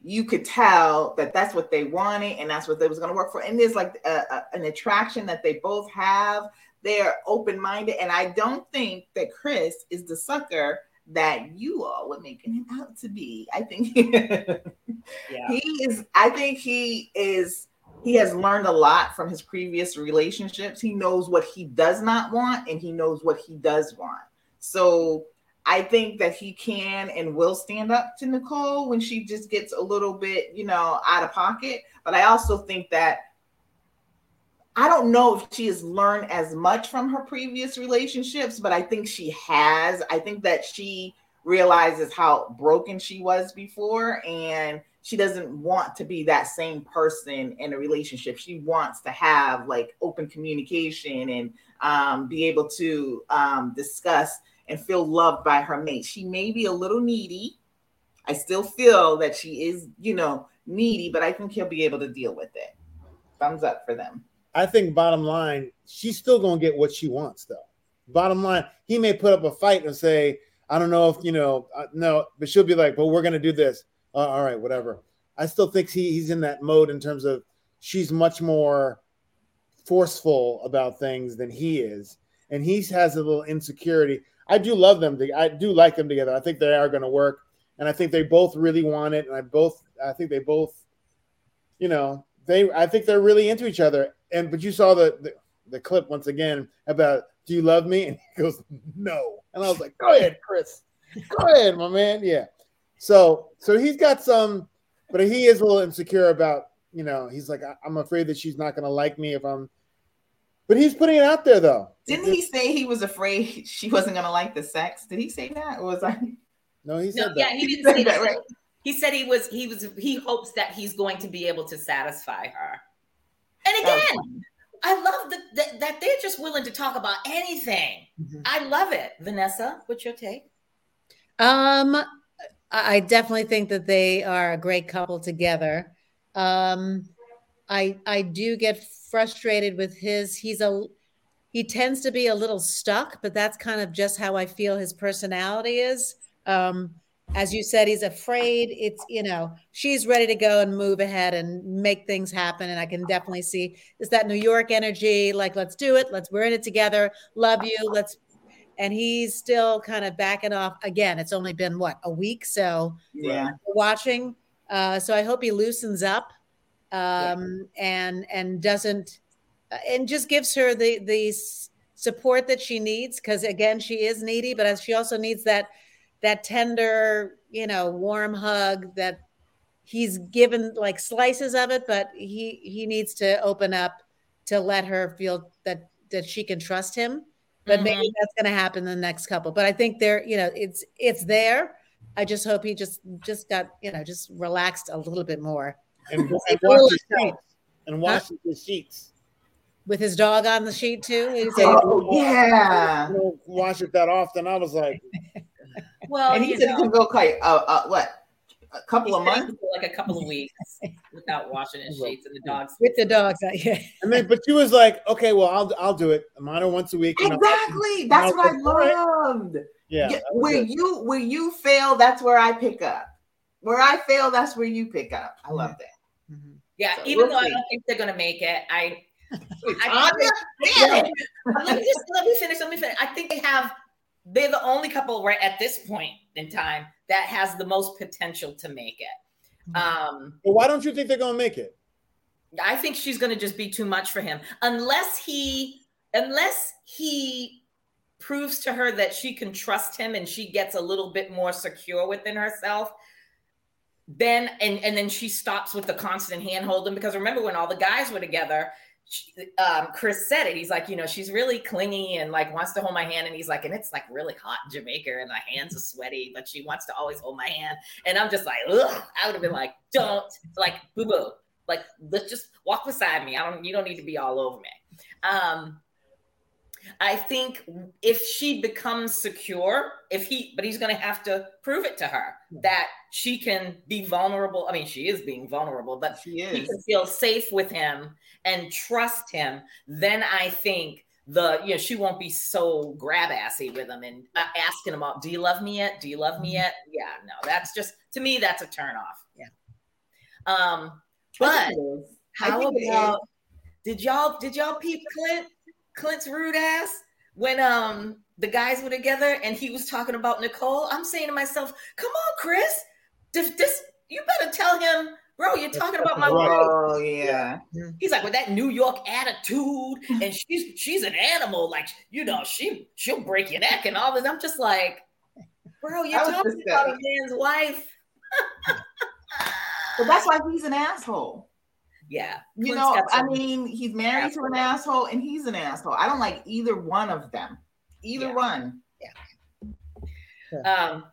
you could tell that that's what they wanted and that's what they was going to work for. And there's like a, a- an attraction that they both have. They're open minded, and I don't think that Chris is the sucker that you all were making him out to be. I think Yeah. he is. I think he is. He has learned a lot from his previous relationships. He knows what he does not want, and he knows what he does want. So I think that he can and will stand up to Nicole when she just gets a little bit, you know, out of pocket. But I also think that I don't know if she has learned as much from her previous relationships, but I think she has. I think that she realizes how broken she was before and she doesn't want to be that same person in a relationship. She wants to have like open communication and um, be able to um, discuss and feel loved by her mate. She may be a little needy. I still feel that she is, you know, needy, but I think he'll be able to deal with it. Thumbs up for them. I think bottom line, she's still gonna get what she wants though. Bottom line, he may put up a fight and say, I don't know if you know, uh, no, but she'll be like, well, we're gonna do this. Uh, all right, whatever. I still think he, he's in that mode in terms of she's much more forceful about things than he is, and he has a little insecurity. I do love them. I do like them together. I think they are going to work, and I think they both really want it. And I both, I think they both, you know, they. I think they're really into each other. And but you saw the the, the clip once again about do you love me? And he goes no, and I was like, go ahead, Chris, go ahead, my man. Yeah. So so he's got some, but he is a little insecure about you know. He's like, I- I'm afraid that she's not going to like me if I'm. But he's putting it out there though. Didn't he say he was afraid she wasn't going to like the sex? Did he say that? Or was I? No, he No, said yeah, that. he didn't said say that, that. right? He said he was he was he hopes that he's going to be able to satisfy her. And again, I love that that, that they're just willing to talk about anything. Mhm. I love it. Vanessa, what's your take? Um, I definitely think that they are a great couple together. Um, I I do get frustrated with his. He's a he tends to be a little stuck, but that's kind of just how I feel his personality is. Um, as you said, he's afraid. It's you know she's ready to go and move ahead and make things happen, and I can definitely see it's that New York energy. Like let's do it. Let's we're in it together. Love you. Let's and he's still kind of backing off. Again it's only been what a week so Yeah. watching. Uh, so i hope he loosens up um, and and doesn't uh, and just gives her the the support that she needs because again she is needy but she also needs that that tender you know warm hug that he's given like slices of it but he he needs to open up to let her feel that that she can trust him but maybe Mhm. that's going to happen in the next couple but i think there you know it's it's there i just hope he just just got you know just relaxed a little bit more And, and It's wash his sheets. And wash his sheets. with his dog on the sheet too He said- Oh, yeah. I don't wash it that often. I was like, Well, And he said know, he can go quite uh, uh, what a couple of he said he months. like a couple of weeks without washing his sheets and the dogs. with the dogs uh, yeah and then but she was like, okay, well, I'll I'll do it. Mine are once a week. and Exactly. That's what I All right. loved. Yeah. Yeah, where good. you where you fail, that's where I pick up. where I fail, that's where you pick up. I love that. Mhm. Yeah, So even we'll though I don't think they're gonna make it, I I Tanya, Yeah. let me just let me finish. Let me finish. I think they have. They're the only couple right at this point in time that has the most potential to make it. Um, Well, why don't you think they're gonna make it? I think she's going to just be too much for him unless he unless he proves to her that she can trust him and she gets a little bit more secure within herself then and and then she stops with the constant hand holding because remember when all the guys were together um, Chris said it. He's like, you know, she's really clingy and like wants to hold my hand. And he's like, and it's like really hot in Jamaica and my hands are sweaty, but she wants to always hold my hand. And I'm just like, ugh. I would have been like, don't like boo boo. Like, let's just walk beside me. I don't, you don't need to be all over me. Um, I think if she becomes secure, if he, but he's going to have to prove it to her that she can be vulnerable. I mean, she is being vulnerable, but She he can feel safe with him and trust him. Then I think the, you know, she won't be so grab assy with him and uh, asking him out, do you love me yet? Do you love me yet? Yeah, no, that's just, to me, that's a turn off. Yeah. Um, but think it is. I how think it is. about did y'all did y'all peep Clint Clint's rude ass when um the guys were together and he was talking about Nicole? I'm saying to myself, come on, Chris, this, this you better tell him, bro. You're talking about my Right. wife. Oh yeah. He's like with that New York attitude, and she's she's an animal, like you know, she she'll break your neck and all this. I'm just like, bro, you're talking about a man's wife. But that's why he's an asshole. Yeah, You Clint's know, I mean, he's married to an asshole and he's an asshole. I don't like either one of them. Either Yeah. one. Yeah. Um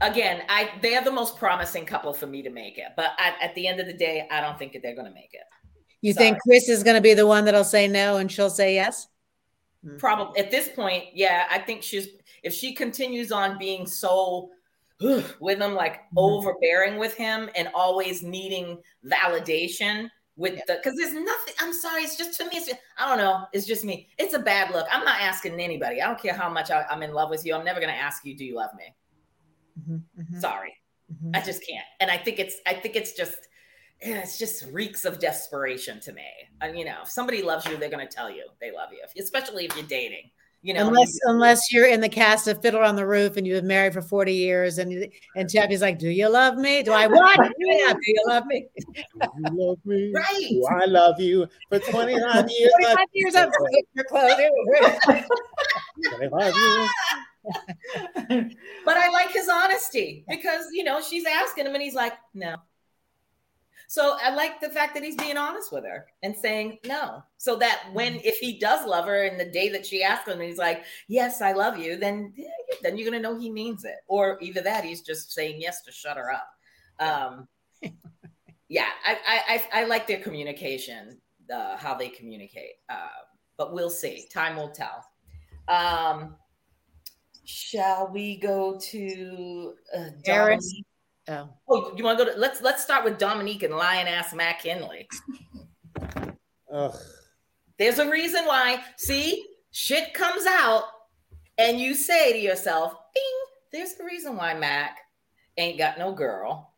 again i they're the most promising couple for me to make it but I, at the end of the day i don't think that they're going to make it You think Chris is going to be the one that'll say no and she'll say yes? probably at this point yeah i think she's if she continues on being so with him like Mhm. overbearing with him and always needing validation with the because there's nothing i'm sorry it's just to me it's just, i don't know it's just me it's a bad look i'm not asking anybody i don't care how much I, i'm in love with you i'm never going to ask you do you love me Mhm, mhm, sorry mhm. I just can't. And I think it's I think it's just it's just reeks of desperation to me. And you know, if somebody loves you, they're gonna tell you they love you, especially if you're dating. You know, unless unless you're in the cast of Fiddler on the Roof and you've been married for 40 years and and Chappie's like, Do you love me? Do I what? Yeah, do you love me? You love me. right. Do I love you for 29 years. 45 years I'm your clothes. 25 years. But I like his honesty because you know she's asking him and he's like, no. So I like the fact that he's being honest with her and saying no. So that when if he does love her and the day that she asks him, he's like, Yes, I love you, then yeah, then you're gonna know he means it. Or either that he's just saying yes to shut her up. Um yeah, I I I, I like their communication, uh, how they communicate. Uh, but we'll see. Time will tell. Um Shall we go to uh. Domynique? Oh. Oh, you want to go to? Let's let's start with Domynique and lion ass Mackinley. Ugh. There's a reason why. See, shit comes out, and you say to yourself, "Bing." There's a reason why Mac ain't got no girl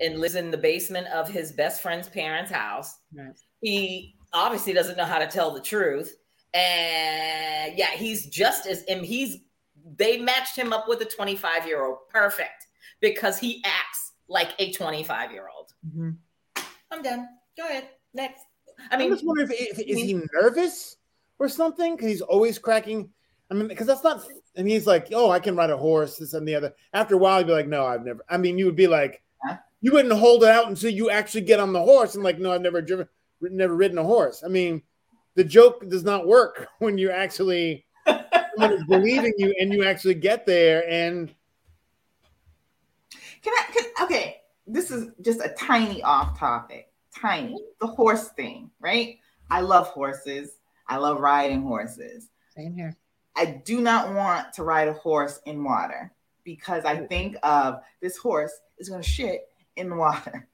and lives in the basement of his best friend's parents' house. Right. He obviously doesn't know how to tell the truth, and yeah, he's just as and he's they matched him up with a 25 year old, perfect, because he acts like a 25 year old. Mhm. I'm done. Go ahead. Next. I mean, just wonder if, if is he nervous or something? Because he's always cracking. I mean, because that's not. And he's like, "Oh, I can ride a horse." This and the other. After a while, he'd be like, "No, I've never." I mean, you would be like, Huh? you wouldn't hold it out until you actually get on the horse and like, "No, I've never driven, never ridden a horse." I mean, the joke does not work when you actually someone is believing you and you actually get there and Can I? Can, okay, this is just a tiny off topic. Tiny. The horse thing, right? I love horses. I love riding horses. Same here. I do not want to ride a horse in water because I think of this horse is going to shit in the water.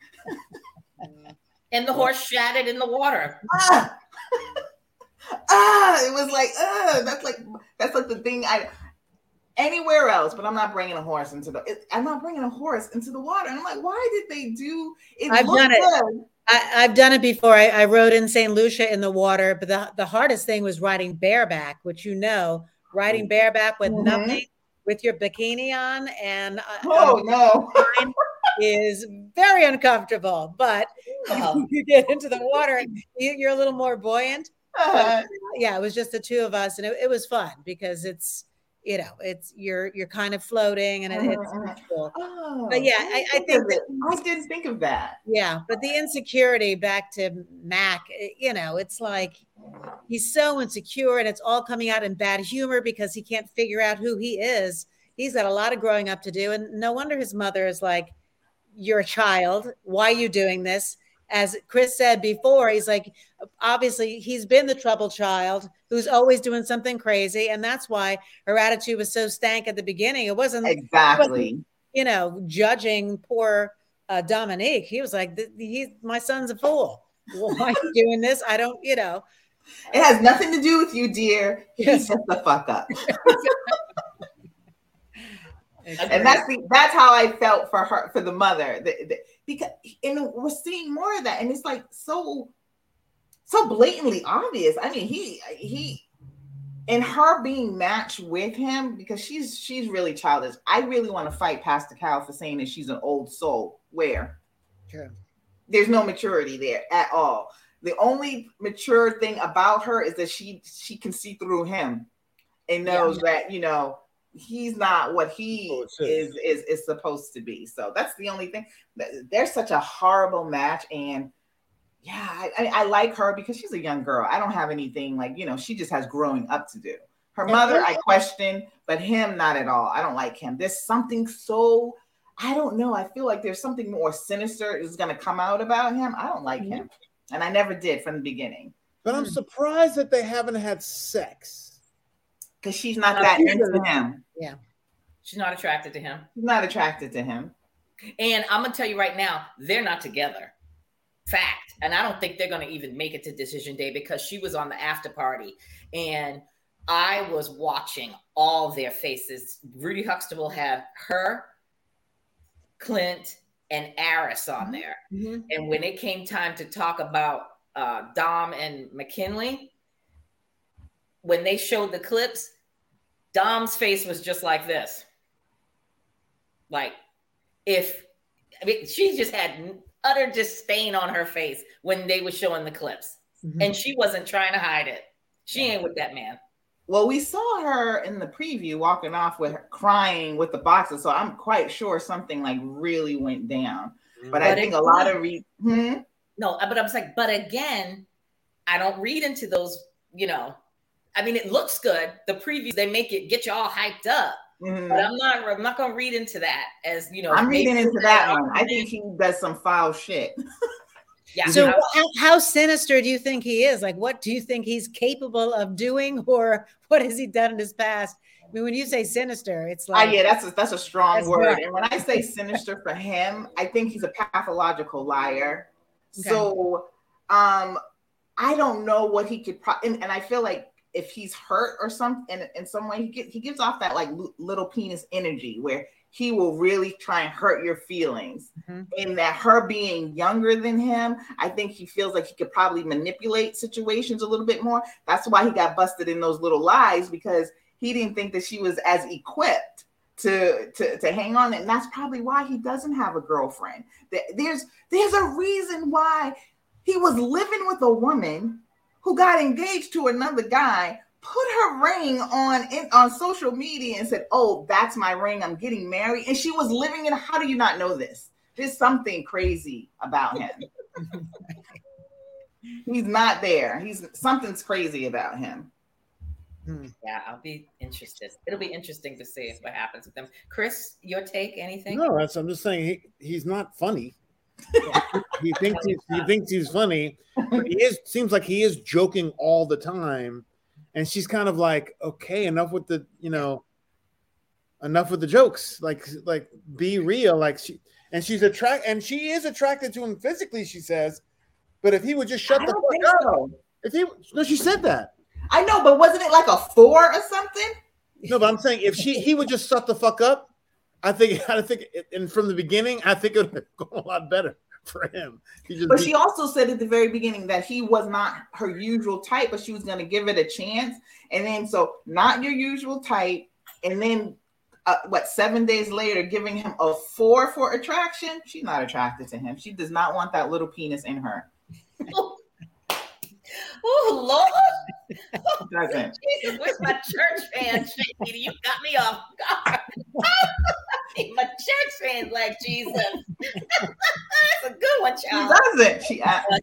and the horse shattered in the water. ah! ah, it was like, ah, that's like that's like the thing I anywhere else, but I'm not bringing a horse into the. It, I'm not bringing a horse into the water. And I'm like, why did they do? It I've done it. good. I, I've done it before. I, I rode in St. Lucia in the water, but the, the hardest thing was riding bareback, which you know, riding bareback with Mhm. nothing, with your bikini on, and uh, Oh no! is very uncomfortable. But Oh. you get into the water, you, you're a little more buoyant. Uh, Yeah, it was just the two of us, and it, it was fun because it's you know it's you're you're kind of floating, and it, it's Mhm, cool. oh, But yeah, I- I think it. I didn't think of that. Yeah, but the insecurity back to Mac, eh, you know, it's like he's so insecure and it's all coming out in bad humor because he can't figure out who he is. He's got a lot of growing up to do. And no wonder his mother is like, You're a child. Why are you doing this? As Chris said before, he's like, obviously, he's been the troubled child who's always doing something crazy. And that's why her attitude was so stank at the beginning. It wasn't Exactly. you know, judging poor uh, Domynique. He was like, "He's my son's a fool. Why are you doing this? I don't, you know." It has nothing to do with you, dear. Yes. He's just the fuck up. Agreed. and that's the that's how I felt for her for the mother. The, the, because and we're seeing more of that and it's like so so blatantly obvious. I mean he he and her being matched with him because she's she's really childish. I really want to fight Pastor Cal for saying that she's an old soul. Where? True. there's no maturity there at all. The only mature thing about her is that she she can see through him and knows that you know he's not what he Oh, is, is is supposed to be. So that's the only thing. They're such a horrible match, and yeah, I, I, I like her because she's a young girl. I don't have anything like you know. She just has growing up to do. Her mother, I question, but him, not at all. I don't like him. There's something so. I don't know. I feel like there's something more sinister is going to come out about him. I don't like Mhm. him, and I never did from the beginning But I'm Hmm. surprised that they haven't had sex. Because she's not that she's into him. Yeah, she's not attracted to him. She's not attracted to him. And I'm gonna tell you right now, they're not together. Fact. And I don't think they're gonna even make it to decision day because she was on the after party and I was watching all their faces. Rudy Huxtable had her, Clint, and Airris on there. Mhm. And when it came time to talk about uh, Dom and Mackinley, when they showed the clips, Dom's face was just like this. Like, if I mean, she just had utter disdain on her face when they were showing the clips, Mhm. and she wasn't trying to hide it. She ain't with that man. Well, we saw her in the preview walking off with her crying with the boxes, so I'm quite sure something like really went down. But, I think it a lot of re- hmm? No, but I was like, but again, I don't read into those. You know, I mean, it looks good. The previews they make it get you all hyped up, Mhm. but I'm not. I'm not gonna read into that as you know. I'm reading into that one. I think he does some foul shit. Yeah. So, how, how sinister do you think he is? Like, what do you think he's capable of doing, or what has he done in his past? I mean, when you say sinister, it's Ah, like, yeah, that's a, that's a strong That's word. right. And when I say sinister for him, I think he's a pathological liar. Okay. So, um, I don't know what he could. Pro- and, and I feel like if he's hurt or something in, in some way, he get, he gives off that like l- little penis energy where he will really try and hurt your feelings. Mhm. And that her being younger than him, I think he feels like he could probably manipulate situations a little bit more. That's why he got busted in those little lies because he didn't think that she was as equipped to to, to hang on and that's probably why he doesn't have a girlfriend there's there's a reason why he was living with a woman who got engaged to another guy put her ring on in, on social media and said oh that's my ring i'm getting married and she was living in how do you not know this there's something crazy about him he's not there he's something's crazy about him hmm. yeah, I'll be interested. It'll be interesting to see what happens with them. Chris, your take? Anything? No, that's I'm just saying he, he's not funny. he thinks he's, he thinks he's funny, but he is seems like he is joking all the time, and she's kind of like, okay, enough with the you know, enough with the jokes. Like like be real. Like she and she's attract and she is attracted to him physically. She says, but if he would just shut the fuck up, so. if he no, she said that. I know, but wasn't it like a four or something? No, but I'm saying if she he would just shut the fuck up, I think I think and from the beginning, I think it would have gone a lot better for him. but she also said at the very beginning that he was not her usual type, but she was going to give it a chance. And then so not your usual type, and then uh, what seven days later giving him a four for attraction. She's not attracted to him. She does not want that little penis in her. Oh Lord! Doesn't. Jesus, where's my church fan? You got me off guard. my church fans like Jesus. That's a good one, She child. doesn't. She. I,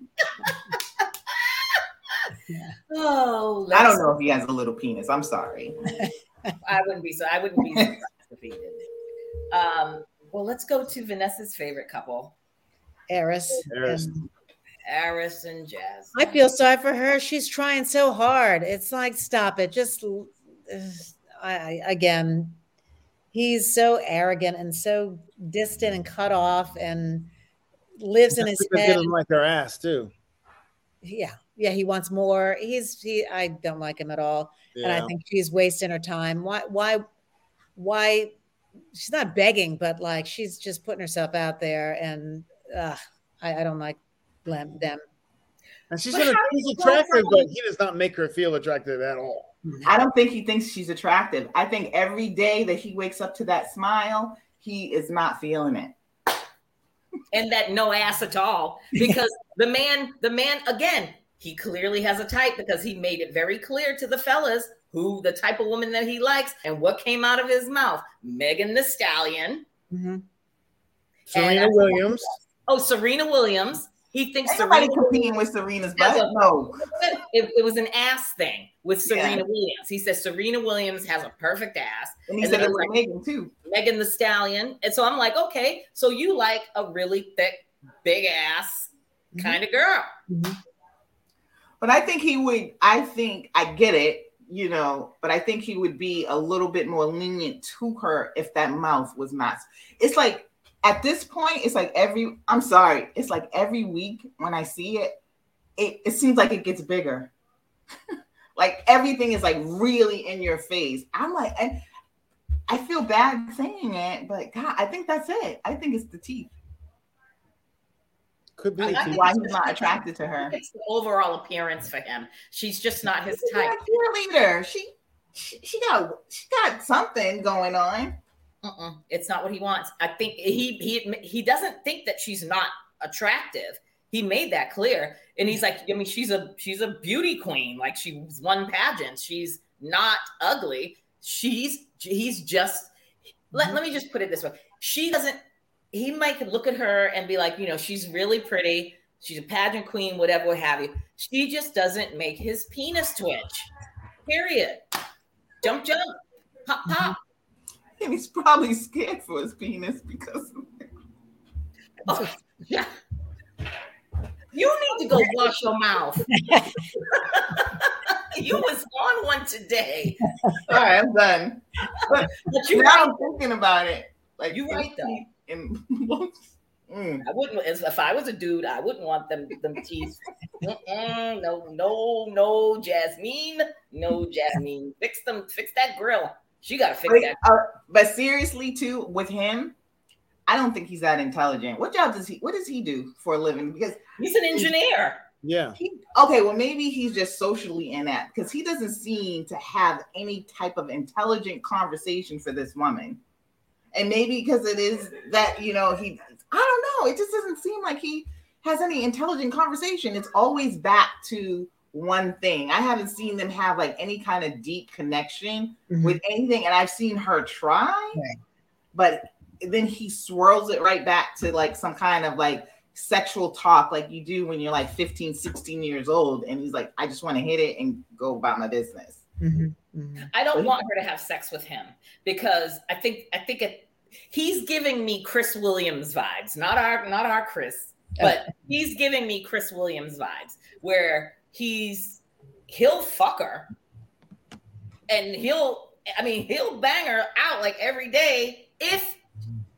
Oh, I don't know if he has a little penis. I'm sorry. I wouldn't be so. I wouldn't be surprised if he did. Um. Well, let's go to Vanessa's favorite couple, Airris. Airris. and- Airris and Jazz. I feel sorry for her. She's trying so hard. It's like, stop it. Just, uh, I, I again, he's so arrogant and so distant and cut off and lives in his head. doesn't like her ass too. Yeah, yeah, he wants more. He's he. I don't like him at all, and I think she's wasting her time. Why? Why? Why? She's not begging, but like she's just putting herself out there, and uh, I, I don't like them. And she's But gonna attractive, but he does not make her feel attractive at all. I don't think he thinks she's attractive. I think every day that he wakes up to that smile, he is not feeling it. and that no ass at all because the man the man again he clearly has a type because he made it very clear to the fellas who the type of woman that he likes and what came out of his mouth Megan Thee Stallion Mhm. Serena Williams. oh serena williams he thinks Ain't serena competing with Serena's butt. a- No. it, it was an ass thing with serena Yeah. williams he says serena williams has a perfect ass And he And said it was like- Megan too. Megan Thee Stallion and so i'm like okay so you like a really thick big ass Mhm. kind of girl But I think he would, I think I get it, you know, but I think he would be a little bit more lenient to her if that mouth was not. It's like at this point, it's like every I'm sorry, it's like every week when I see it, it, it seems like it gets bigger. like everything is like really in your face. I'm like, and I feel bad saying it, but God, I think that's it. I think it's the teeth. Could be. I- I think. Why he's not attracted to her. it's the overall appearance for him. She's just not his She's type. a cheerleader. She, she she got she got something going on. Mm-mm, it's not what he wants. I think he he he doesn't think that she's not attractive. He made that clear, and he's like, I mean, she's a she's a beauty queen. Like she's won pageants. She's not ugly. She's he's just. Let, let me just put it this way. She doesn't. He might look at her and be like, you know, she's really pretty. She's a pageant queen, whatever, what have you. She just doesn't make his penis twitch. Period. Jump, jump, pop, pop. And he's probably scared for his penis because Oh, yeah. You need to go wash your mouth. you was on one today. all right, I'm done. But But you now right. I'm thinking about it. Like You right, though. And, Mm. I wouldn't if I was a dude, I wouldn't want them them teeth. Mm-mm, no, no, no, Jasmine. No, Jasmine. Fix them, fix that grill. She gotta fix But, that. uh, but seriously, too, with him, I don't think he's that intelligent. What job does he? What does he do for a living? Because He's an engineer. Yeah. he okay, well, maybe he's just socially inept because he doesn't seem to have any type of intelligent conversation for this woman. And maybe because it is that you know he, I don't know. It just doesn't seem like he has any intelligent conversation. It's always back to one thing. I haven't seen them have like any kind of deep connection Mhm. with anything, and I've seen her try, Right. but then he swirls it right back to like some kind of like sexual talk like you do when you're like 15 16 years old and he's like i just want to hit it and go about my business Mhm. Mhm. I don't Well, want her to have sex with him because I think I think it, he's giving me Chris Williams vibes, not our not our Chris, but he's giving me Chris Williams vibes where he's he'll fuck her and he'll I mean he'll bang her out like every day if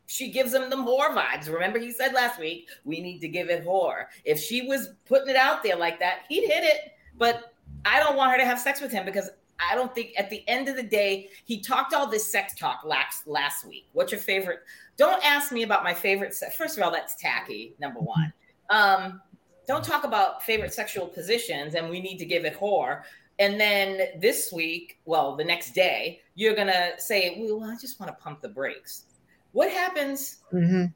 she gives him the whore vibes. Remember, he said last week, we need to give it whore. If she was putting it out there like that, he'd hit it. But I don't want her to have sex with him because I don't think at the end of the day, he talked all this sex talk last last week. What's your favorite? Don't ask me about my favorite sex. First of all, that's tacky, number one. Um, don't talk about favorite sexual positions and we need to give it whore. And then this week, well, the next day, you're gonna say, Well, I just want to pump the brakes. What happens Mm-hmm.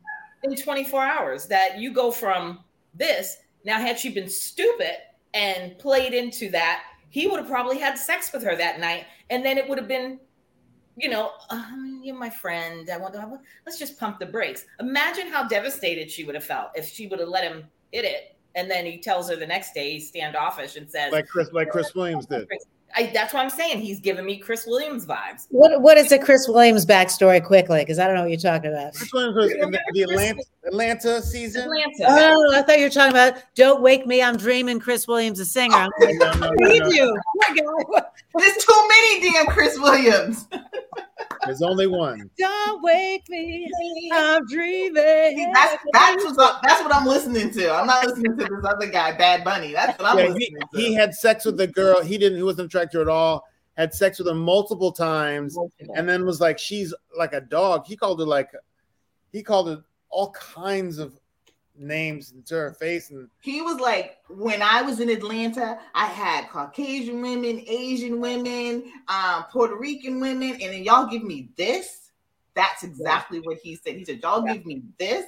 in 24 hours that you go from this? Now, had she been stupid and played into that, he would have probably had sex with her that night, and then it would have been, you know, um, you're my friend. I want to. Let's just pump the brakes. Imagine how devastated she would have felt if she would have let him hit it, and then he tells her the next day he's standoffish and says, Like Chris, like Chris Williams did. I, "That's what I'm saying. He's giving me Chris Williams vibes." What What is the Chris Williams backstory quickly? Because I don't know what you're talking about. Chris Williams was in the, the Atlanta, Atlanta season. Atlanta. Oh, I thought you were talking about "Don't Wake Me, I'm Dreaming." Chris Williams, a singer. I'm like, No, no, I no, need no. you. Oh. There's too many damn Chris Williams. There's only one. Don't wake me, I'm See, dreaming. that's that's what that's what I'm listening to. I'm not listening to this other guy, Bad Bunny. That's what I'm Yeah, listening he, to. he had sex with the girl. He didn't. He wasn't attracted to her at all. Had sex with her multiple times, and then was like, "She's like a dog." He called her like, he called her all kinds of names into her face, and He was like, when I was in Atlanta, I had Caucasian women, Asian women, um, Puerto Rican women, and then y'all give me this. That's exactly what he said. He said, Y'all give me this.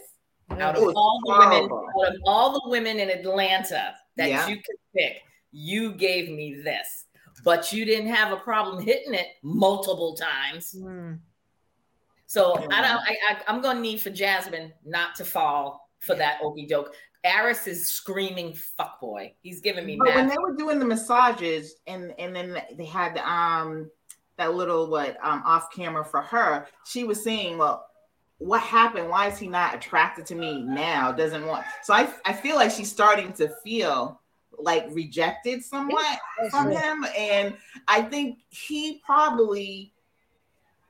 out of all the women, out of all the women in Atlanta that Yeah. you could pick, you gave me this. But you didn't have a problem hitting it multiple times. Mm. So I don't. I, I, I'm gonna need for Jasmine not to fall for that okey doke. Airris is screaming "fuck boy." He's giving me But when they were doing the massages and and then they had um that little what um off camera for her, she was saying, Well, what happened? Why is he not attracted to me now? Doesn't want so I I feel like she's starting to feel like rejected somewhat from him. And I think he probably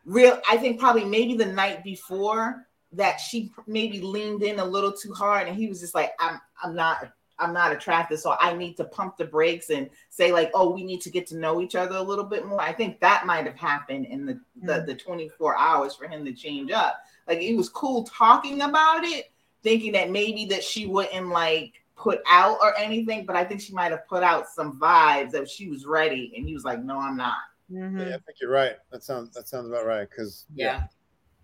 real I think probably maybe the night before that she maybe leaned in a little too hard and he was just like, I'm I'm not I'm not attracted, so I need to pump the brakes and say like, oh, we need to get to know each other a little bit more. I think that might have happened in the the, mm. the 24 hours for him to change up. Like it was cool talking about it, thinking that maybe that she wouldn't like put out or anything, but I think she might have put out some vibes that she was ready, and he was like, no, I'm not. Mhm. yeah, I think you're right. That sounds that sounds about right. Because yeah,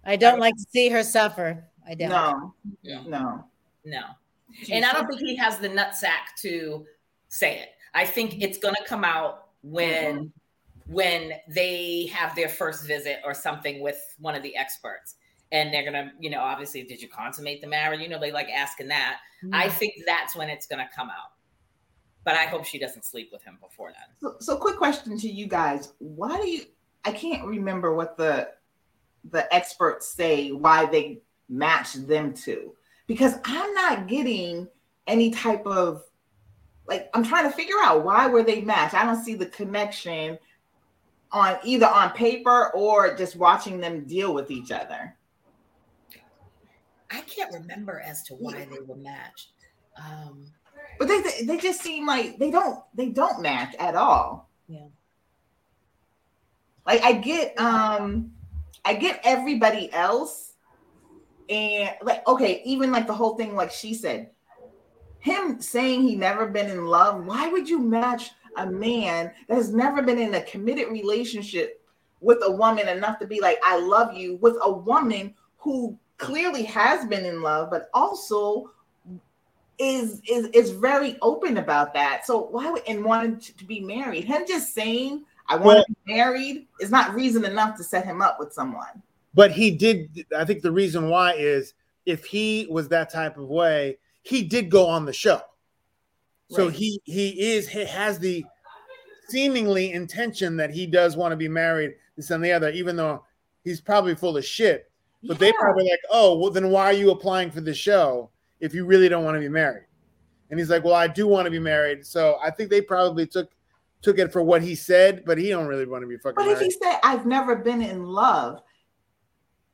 I don't like to see her suffer. I don't. No, Yeah. no. no. And I don't think he has the nutsack to say it. I think it's gonna come out when when they have their first visit or something with one of the experts. And they're gonna, you know, obviously, did you consummate the marriage? You know, they like asking that. I think that's when it's gonna come out. But I hope she doesn't sleep with him before then. So, so quick question to you guys: Why do you? I can't remember what the the experts say why they match them to, because I'm not getting any type of like. I'm trying to figure out why were they matched. I don't see the connection on either on paper or just watching them deal with each other. I can't remember as to why they were matched. Um, But they they- just seem like they don't they don't match at all. Yeah. Like I get um I get everybody else and like okay, even like the whole thing like she said him saying he never been in love, why would you match a man that has never been in a committed relationship with a woman enough to be like I love you with a woman who clearly has been in love but also is is is very open about that. So why would and wanted to, to be married? Him just saying I want Well- to be married is not reason enough to set him up with someone. but he did. I think the reason why is if he was that type of way, he did go on the show. So Right. he he is he has the seemingly intention that he does want to be married, this and the other, even though he's probably full of shit. But they probably like, oh, well, then why are you applying for the show if you really don't want to be married? And he's like, well, I do want to be married. So I think they probably took took it for what he said, but he don't really want to be fucking But if he said I've never been in love,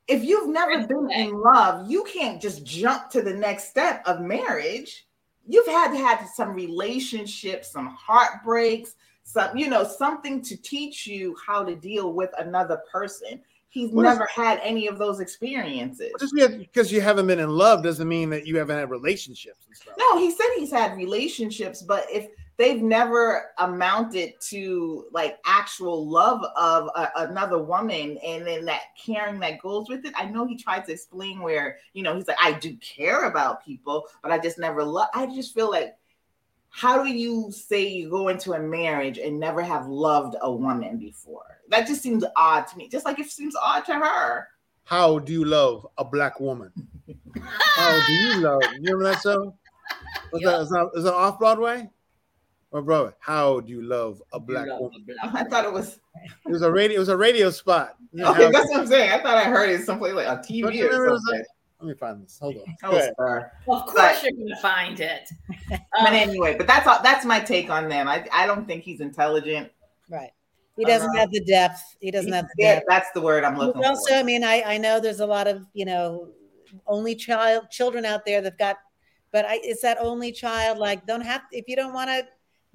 if you've never been in love, you can't just jump to the next step of marriage. You've had to have some relationships, some heartbreaks, some, you know, something to teach you how to deal with another person. He's What is- never had any of those experiences. Just because you haven't been in love doesn't mean that you haven't had relationships and stuff. No, he said he's had relationships, but if they've never amounted to like actual love of a, another woman and then that caring that goes with it, I know he tried to explain where, you know, he's like, I do care about people, but I just never love. I just feel like, how do you say you go into a marriage and never have loved a woman before? That just seems odd to me, just like it seems odd to her. How do you love a black woman? How do you love? You remember that song? Was that, is that, is that off Broadway? Or bro, how do you love a black Love woman? a black I thought it was It was a radio. It was a radio spot. You know, okay. how- That's what I'm saying. I thought I heard it someplace like a TV you remember or was something. like- let me find this. Hold on. That Go was Well, of course But- you're gonna find it. But anyway, but that's all. That's my take on them. I, I don't think he's intelligent. Right. He doesn't Uh, have the depth. He doesn't have the Yeah, depth. that's the word I'm looking also, for. I mean, I, I know there's a lot of, you know, only child children out there that've got, but I, it's that only child, like, don't have, if you don't want to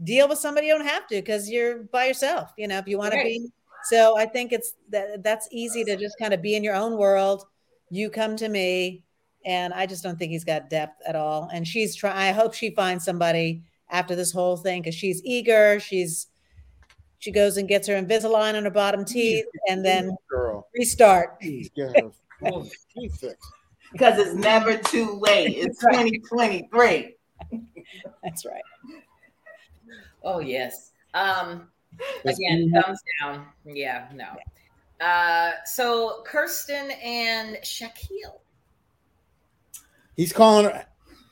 deal with somebody, you don't have to because you're by yourself, you know, if you want Right. to be. So I think it's that that's easy to just kind of be in your own world. You come to me, and I just don't think he's got depth at all. And she's trying, I hope she finds somebody after this whole thing because she's eager. She's, she goes and gets her Invisalign on her bottom teeth and then girl, restart. please get her teeth fixed. Because it's never too late. It's 2023. That's right. Oh yes. Um again, thumbs down. Yeah, no. Uh so Kirsten and Shaquille. He's calling her.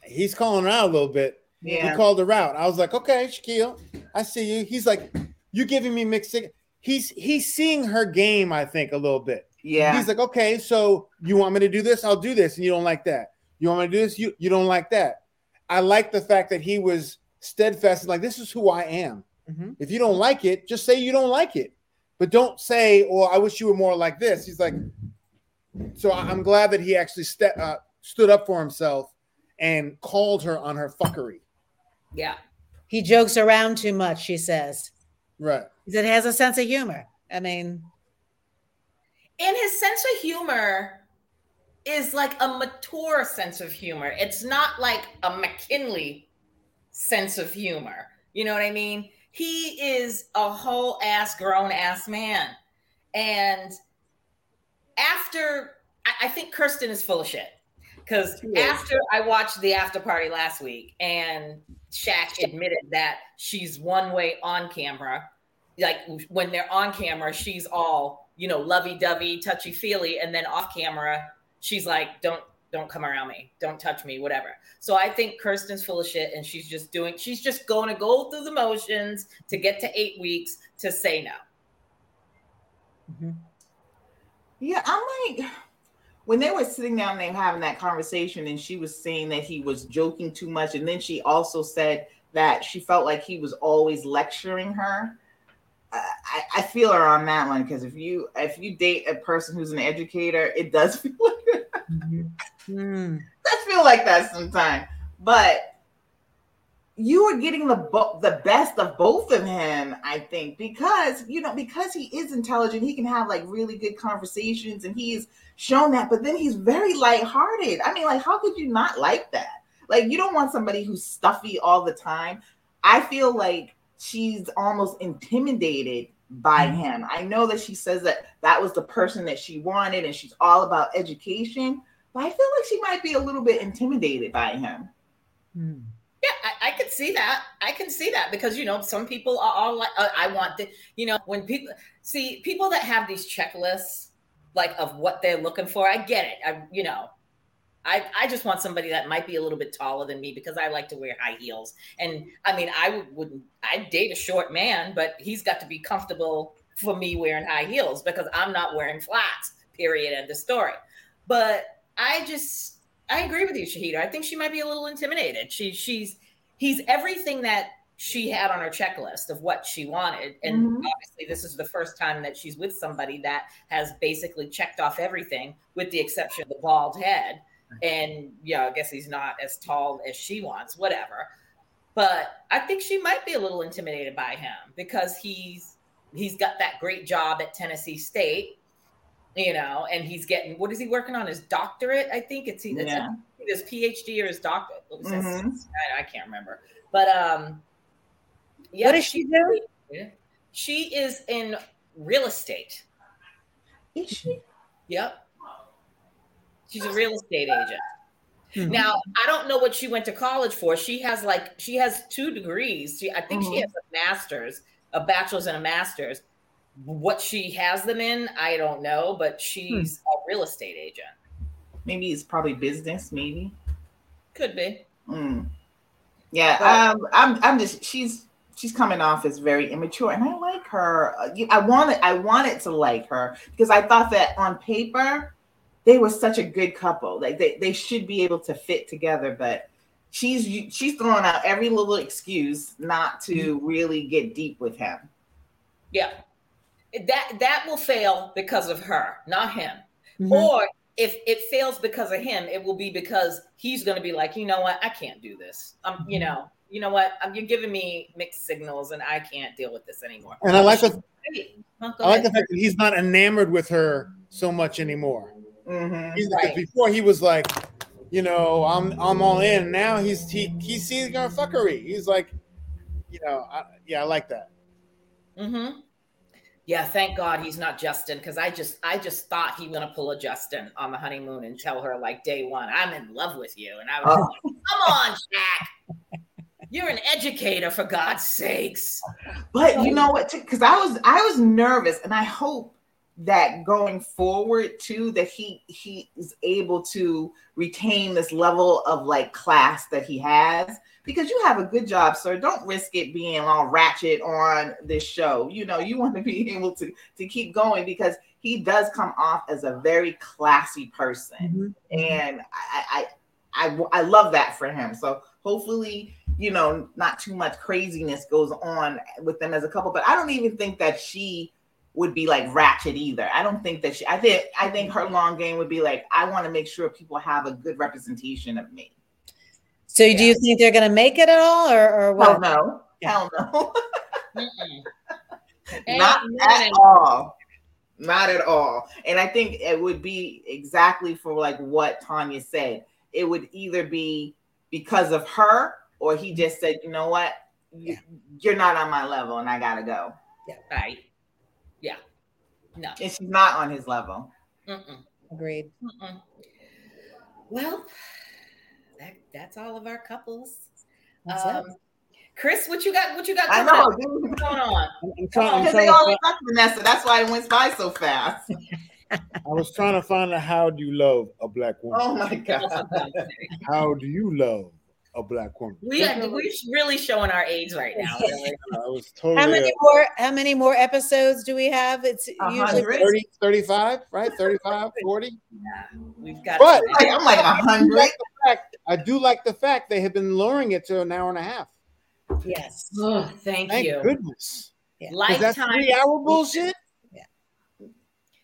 He's calling her out a little bit. Yeah. He called her out. I was like, okay, Shaquille, I see you. He's like, you giving me mixed signals. He's he's seeing her game, I think, a little bit. Yeah. He's like, okay, so you want me to do this? I'll do this, and you don't like that. You want me to do this? You you don't like that. I like the fact that he was steadfast and like, this is who I am. Mhm. If you don't like it, just say you don't like it, but don't say, "Oh, I wish you were more like this." He's like, so I- I'm glad that he actually ste- uh, stood up for himself and called her on her fuckery. Yeah. He jokes around too much, she says. Right. He said has a sense of humor. I mean, And his sense of humor is like a mature sense of humor. It's not like a Mackinley sense of humor. You know what I mean? He is a whole ass grown ass man. And after, I, I think Kirsten is full of shit. Because after I watched the after party last week and Shaq admitted that she's one way on camera, like when they're on camera, she's all, you know, lovey dovey, touchy feely. And then off camera, she's like, don't, don't come around me. Don't touch me, whatever. So I think Kirsten's full of shit and she's just doing, she's just going to go through the motions to get to eight weeks to say no. Mm-hmm. Yeah, I'm like, when they were sitting down, and they were having that conversation, and she was saying that he was joking too much, and then she also said that she felt like he was always lecturing her. I, I- feel her on that one because if you if you date a person who's an educator, it does feel like hmm. does feel like that sometimes. But you are getting the bo- the best of both of him, I think, because you know because he is intelligent, he can have like really good conversations, and he's shown that. But then he's very lighthearted. I mean, like, how could you not like that? Like, you don't want somebody who's stuffy all the time. I feel like she's almost intimidated by him. I know that she says that that was the person that she wanted, and she's all about education. But I feel like she might be a little bit intimidated by him. Hmm. Yeah, I, I could see that. I can see that because you know some people are all like, uh, I want the, you know, when people see people that have these checklists like of what they're looking for. I get it. I, you know, I I just want somebody that might be a little bit taller than me because I like to wear high heels. And I mean, I would, wouldn't. I'd date a short man, but he's got to be comfortable for me wearing high heels because I'm not wearing flats. Period. End of story. But I just I agree with you, Shahida. I think she might be a little intimidated. She she's he's everything that she had on her checklist of what she wanted. And Mhm. obviously this is the first time that she's with somebody that has basically checked off everything with the exception of the bald head. And yeah, I guess he's not as tall as she wants, whatever. but I think she might be a little intimidated by him because he's he's got that great job at Tennessee State, you know, and he's getting what is he working on his doctorate? I think it's either Yeah. his PhD or his doctorate. Mhm. I, I can't remember, but um, yeah, What does she do? She is in real estate. Is she? Yep. She's a real estate agent. Hmm. Now, I don't know what she went to college for. She has like she has two degrees. She, I think she Mhm. has a master's, a bachelor's and a master's. What she has them in, I don't know, but she's a real estate agent. Maybe it's probably business. Maybe. Could be. Mm. Yeah, But- um, I'm. I'm just. She's. She's coming off as very immature, and I like her. Uh, I wanted. I wanted to like her because I thought that on paper, they were such a good couple. Like they, they should be able to fit together. But she's she's throwing out every little excuse not to really get deep with him. Yeah. That that will fail because of her, not him. Mhm. Or if it fails because of him, it will be because he's going to be like, you know what, I can't do this. Um, you know, you know what, um, you're giving me mixed signals, and I can't deal with this anymore. And I like the Hey, I like the fact that he's not enamored with her so much anymore. Mhm. He's Right. before he was like, you know, I'm I'm all in. Now he's he he sees her fuckery. He's like, you know, I, yeah, I like that. Mm-hmm. Yeah, thank God he's not Justin because I just I just thought he was gonna pull a Justin on the honeymoon and tell her like day one, I'm in love with you, and I was Oh. like, come on, Shaq, you're an educator for God's sakes. But you know what? Because I was I was nervous, and I hope that going forward too, that he he is able to retain this level of like class that he has. Because you have a good job, sir. Don't risk it being all ratchet on this show. You know, you want to be able to to keep going because he does come off as a very classy person Mhm. and I, I I I love that for him. So hopefully, you know, not too much craziness goes on with them as a couple. But I don't even think that she would be like ratchet either. I don't think that she. I think I think her long game would be like, I want to make sure people have a good representation of me. So do you think they're going to make it at all, or, or Well, what? no, Yeah. hell no, not at all. Not at all. And I think it would be exactly for like what Tanya said. It would either be because of her, or he just said, you know what, You- you're not on my level, and I gotta go. Yeah. Right. Yeah. No. And she's not on his level. Mm-mm. Agreed. Mm-mm. Well, that, that's all of our couples. That's it. Um, Chris, what you got? What you got I know, up? What's going on? I'm, I'm trying. Because they to always find, Vanessa. That's why it went by so fast. I was trying to find out how do you love a black woman? Oh my god. How do you love a black woman? We are we're really showing our age right now. Really. I was totally. How many uh, more? How many more episodes do we have? It's A usually 30, 35, right? 35, 40. Yeah, we've got. But- Like, I'm like a I hundred. Like the fact- I do like the fact they have been lowering it to an hour and a half. yes. Oh, thank, Thank you. goodness. 'Cause that Lifetime, three hour bullshit. Yeah.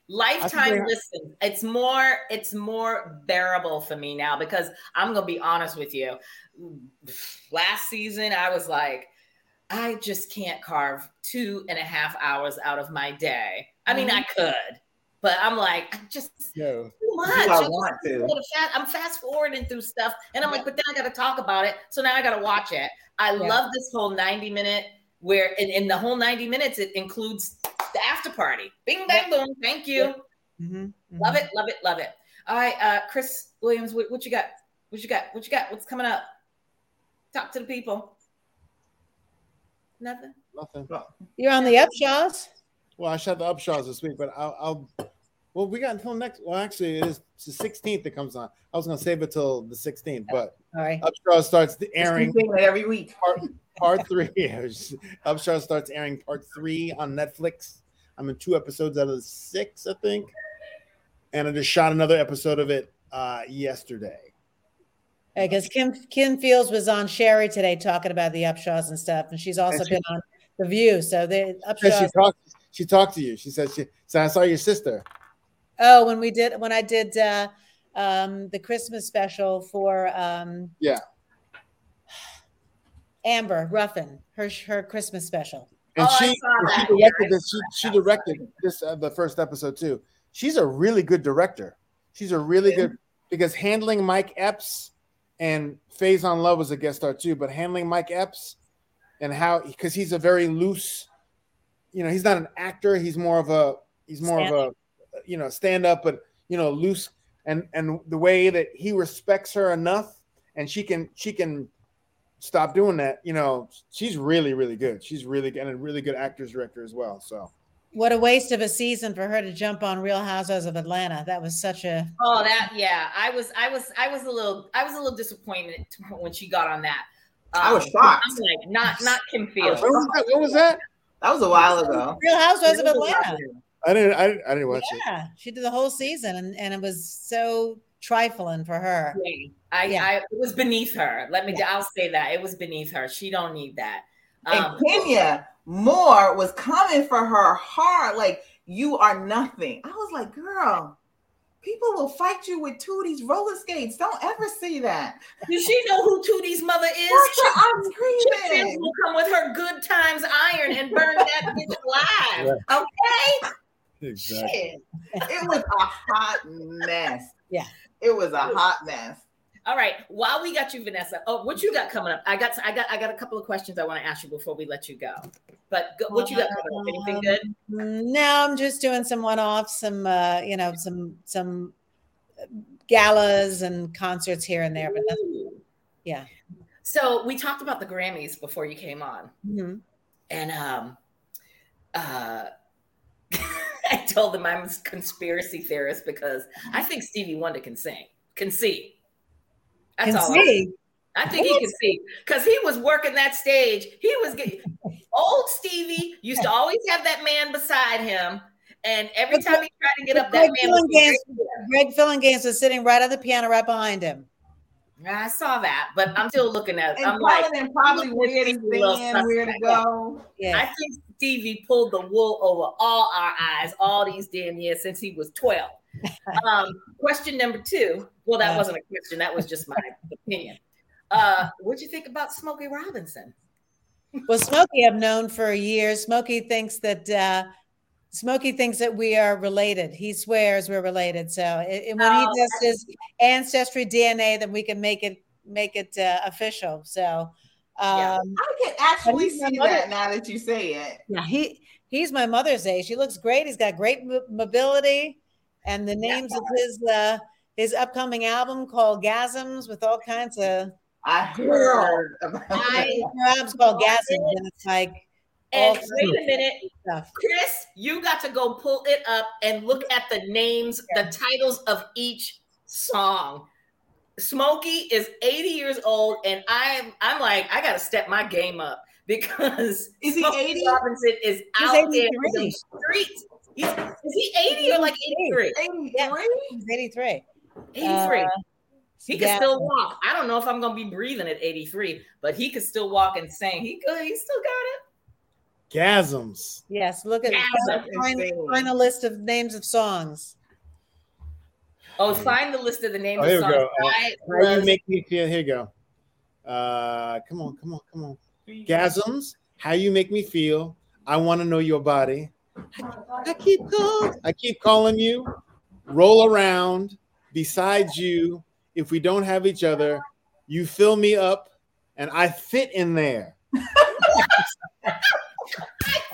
lifetime listen. It's more. It's more bearable for me now because I'm gonna be honest with you. Last season, I was like, I just can't carve two and a half hours out of my day. I mean, mm-hmm. I could, but I'm like, I just No. too much. I I'm just want to? little I'm fast forwarding through stuff, and I'm like, but then I got to talk about it, so now I got to watch it. I Yeah. love this whole 90 minute where in, in the whole 90 minutes it includes the after party. Bing bang boom. Thank you. Mhm, Love mhm. it. Love it. Love it. All right, uh, Chris Williams, what, what you got? What you got? What you got? What's coming up? Talk to the people. Nothing. Nothing. You're on the Upshaws. Well, I shot the upshaws this week, but I'll, I'll. Well, we got until next. Well, actually, it is the 16th that comes on. I was going to save it till the 16th, but All right. Upshaw starts airing every week. part, part three. Upshaw starts airing part three on Netflix. I'm in two episodes out of the six, I think. And I just shot another episode of it uh, yesterday. Because Kim Kim Fields was on Sherri today talking about the Upshaws and stuff, and she's also And she- been on The View. So the And she talked. She talked to you. She said she said I saw your sister. Oh, when we did when I did uh, um, the Christmas special for um, Yeah. Amber Ruffin, her her Christmas special. And Oh, I she, saw she that. directed this. She, she directed this uh, the first episode too. She's a really good director. She's a really Yeah. good because handling Mike Epps and Faizon Love was a guest star too, but handling Mike Epps and how because he's a very loose, you know, he's not an actor. He's more of a he's more of a you know stand up, but you know loose and and the way that he respects her enough and she can she can stop doing that. You know, she's really really good. She's really good and a really good actors director as well. So. What a waste of a season for her to jump on Real Housewives of Atlanta. That was such a Oh, that yeah. I was I was I was a little I was a little disappointed when she got on that. I was Um, shocked. I'm like not not Kim I was Fields. When was that? When was that? That was a while ago. Real Housewives of Atlanta. I didn't. I, didn't- I didn't watch it. Yeah, she did the whole season, and, and it was so trifling for her. Yeah. I, Yeah. I it was beneath her. Let me I'll say that. It was beneath her. She don't need that. And Um, Kenya Moore was coming for her hard, like you are nothing. I was like, girl, people will fight you with Tootie's roller skates. Don't ever see that. does she know who Tootie's mother is? That's what I'm Chip Fields screaming. will come with her good times iron and burn that bitch alive. Okay? Exactly. Shit. It was a hot mess. Yeah. It was a hot mess. All right. While we got you, Vanessa. Oh, what you got coming up? I got I got I got a couple of questions I want to ask you before we let you go. But go, what you got coming up? Anything good? Mm, No, I'm just doing some one-offs, some uh, you know, some some galas and concerts here and there, but nothing. Yeah. So we talked about the Grammys before you came on. Mhm. and um uh I told them I'm a conspiracy theorist because I think Stevie Wonder can sing, can see. That's Can all. see. I, I think he can see because he was working that stage. He was getting old Stevie used to always have that man beside him, and every time he tried to get up, but that Greg man was Greg Phillinganes was sitting right on the piano right behind him. I saw that, but I'm still looking at it. And I'm like, and probably look, where to this is a little stand, where to go. Yeah. I think Stevie pulled the wool over all our eyes all these damn years since he was 12. Um, question number two. Well, that wasn't a question, that was just my opinion. Uh, what'd you think about Smokey Robinson? Well, Smokey, I've known for years. Smokey thinks that uh, Smokey thinks that we are related. He swears we're related. So it, it- when Oh, he does his ancestry DNA, then we can make it make it uh, official. So Yeah. um, I can actually see mother. that now that you say it. yeah, he he's my mother's age. He looks great. He's got great mo- mobility, and the names of his uh, his upcoming album called Gasms with all kinds of I heard about I- it. album's called Gasms, and it's like And wait a minute, stuff. Chris, you got to go pull it up and look at the names, the titles of each song. Smokey is 80 years old, and I'm I'm like, I gotta step my game up because Is he Smokey 80? Robinson is He's out there in 83. the streets. He's, is he 80 or like 83? 83? He's 83. 83. Uh, he can yeah. still walk. I don't know if I'm gonna be breathing at 83, but he could still walk and sing. He good. He still got it. Gasms. Yes, look at Yeah, find, find a list of names of songs. Oh, find the list of the names Oh, of here we go. Uh, I How you make me feel? Here you go. Uh, come on, come on, come on. Gasms. How you make me feel? I want to know your body. I keep calling. I keep calling you. Roll around beside you. If we don't have each other, you fill me up, and I fit in there. I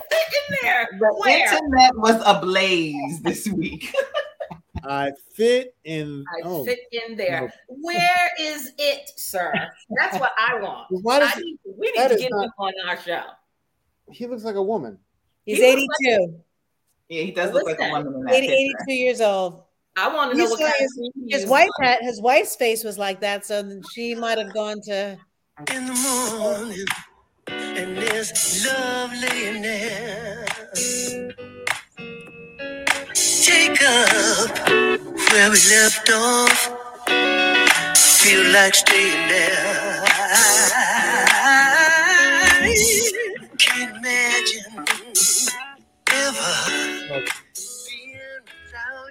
fit in there. The Where? internet was ablaze this week. I fit in. I oh, fit in there. Where is it, sir? That's what I want. why does I need, we need to get not- him on our show. he looks like a woman? He's He looks 82, Yeah, he does look like a woman in that 80, 82 years old. I want to know what kind his- of His wife on. had his wife's face was like that, so she might have gone to in the morning, and there's love laying there. Take up where we left off. Feel like staying there. I can't imagine ever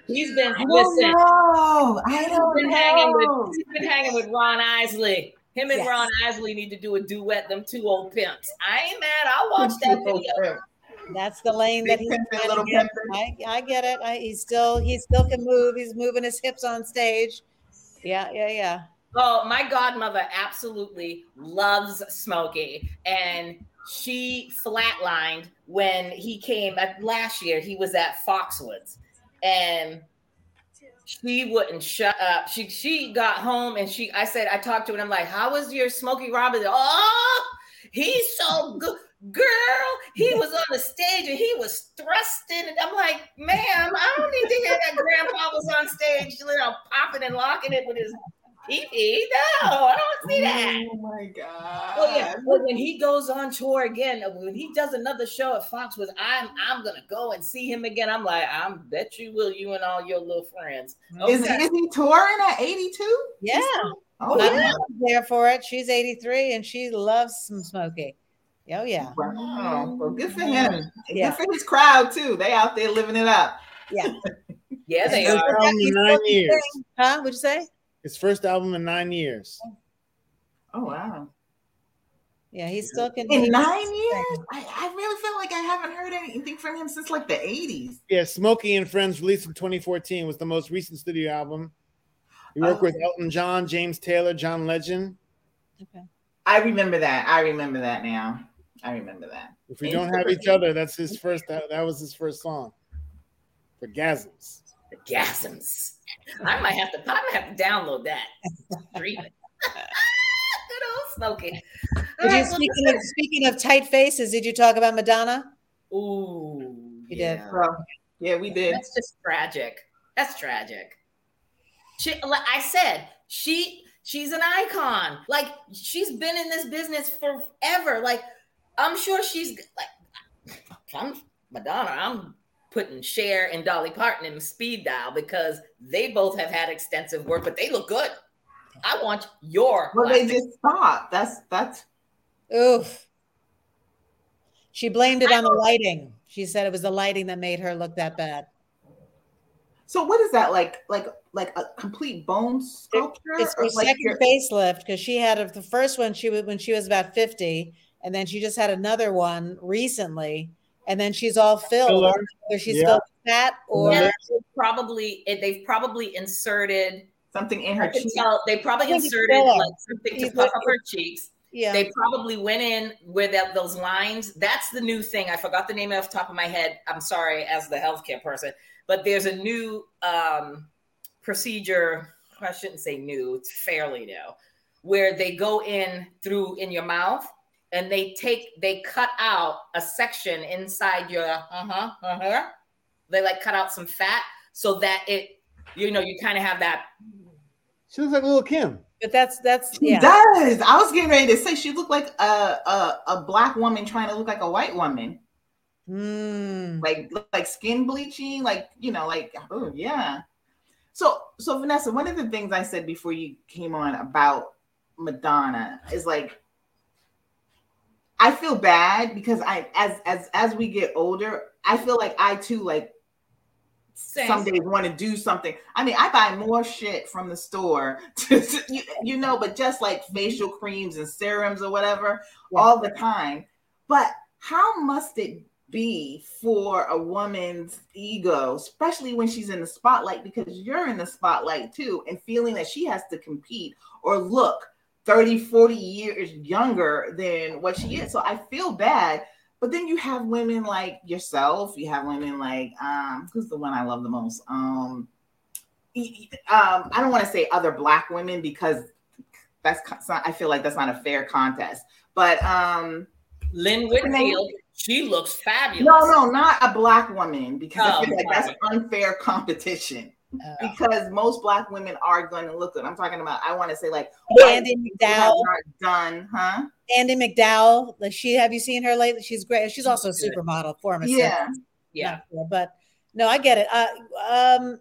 He's been I don't listen. know. I He's don't been hanging with he's been hanging with Ron Isley. Him Him and Yes. Ron Isley need to do a duet. Them two old pimps. I ain't mad. I'll watch that video. That's the lane that he's pimpin', little get. I, I get it. I, he still he still can move. He's moving his hips on stage. Yeah, yeah, yeah. Oh, my godmother absolutely loves Smokey, and she flatlined when he came uh, last year. He was at Foxwoods, and she wouldn't shut up. She she got home and she I said I talked to her and I'm like, "How was your Smokey Robinson?" Oh, he's so good. Girl, he was on the stage and he was thrusting. And I'm like, ma'am, I don't need to hear that grandpa was on stage, you know, popping and locking it with his pee pee. No, I don't see that. Oh my god. Oh yeah, but when he goes on tour again, uh, when he does another show at Foxwoods, I'm I'm gonna go and see him again. I'm like, I bet you will, you and all your little friends. Is, Okay. is he touring at 82? Yeah. Oh, My yeah. there for it. She's 83 and she loves some Smokey. Oh yeah. Wow. Well, good for him. Yeah. Good for his crowd too. They out there living it up. Yeah. Yeah, they His are. album in nine years. Huh? What'd you say? His first album in nine years. Oh wow. Yeah, he's still can. In nine years? I, I really feel like I haven't heard anything from him since like the 80s. Yeah, Smokey and Friends, released in 2014, was the most recent studio album. He worked Oh. with Elton John, James Taylor, John Legend. Okay, I remember that. I remember that now. I remember that. If we don't have each other, that's his first. That, that was his first song. For Gasms. The gasms. I might have to. I might have to download that. Stream it. Good old Smokey. All Did you well, speaking of speaking of tight faces? Did you talk about Madonna? Ooh, You did. yeah. Well, yeah, we did. That's just tragic. That's tragic. She, like I said, she she's an icon. Like she's been in this business forever. Like I'm sure she's like I'm Madonna. I'm putting Cher and Dolly Parton in speed dial because they both have had extensive work, but they look good. I want your. Well, they just stopped. That's that's Oof. She blamed it on the lighting. She said it was the lighting that made her look that bad. so what is that like like like a complete bone sculpture? It's her Or like second your- facelift because she had a, the first one she was when she was about 50, and then she just had another one recently, and then she's all filled. Filler. Whether she's Yeah. filled with fat or Yeah, probably they've probably inserted. something in her can cheek. tell they probably I think it's inserted like something to puff up her cheeks. yeah. They probably went in where that those lines. That's the new thing. I forgot the name off the top of my head. I'm sorry, as the healthcare person, but there's a new um, procedure. I shouldn't say new. It's fairly new, where they go in through in your mouth and they take they cut out a section inside your uh huh uh huh. They like cut out some fat so that it you know you kind of have that She looks like Little Kim. but that's that's She yeah. does. I was getting ready to say she looked like a, a a black woman trying to look like a white woman, Mm. like like skin bleaching, like you know, like oh yeah. So so Vanessa, one of the things I said before you came on about Madonna is like I feel bad because I as as as we get older, I feel like I too like Same. some days want to do something. I mean, I buy more shit from the store, to, to- you, you know, but just like facial creams and serums or whatever Yeah. all the time. But how must it be for a woman's ego, especially when she's in the spotlight, because you're in the spotlight too, and feeling that she has to compete or look 30, 40 years younger than what she is. So I feel bad. But then you have women like yourself. You have women like um, who's the one I love the most? Um, um, I don't want to say other black women because that's not- I feel like that's not a fair contest. But um, Lynn Whitfield. She looks fabulous. no, no, not a black woman because I Oh, feel like that's unfair competition. Uh, Because most black women are going to look good. I'm talking about. I want to say like Andie MacDowell. done, huh? Andie MacDowell. Like she have you seen her lately? She's great. She's also a supermodel former. Yeah. Yeah. sure, but no, I get it. Uh, um,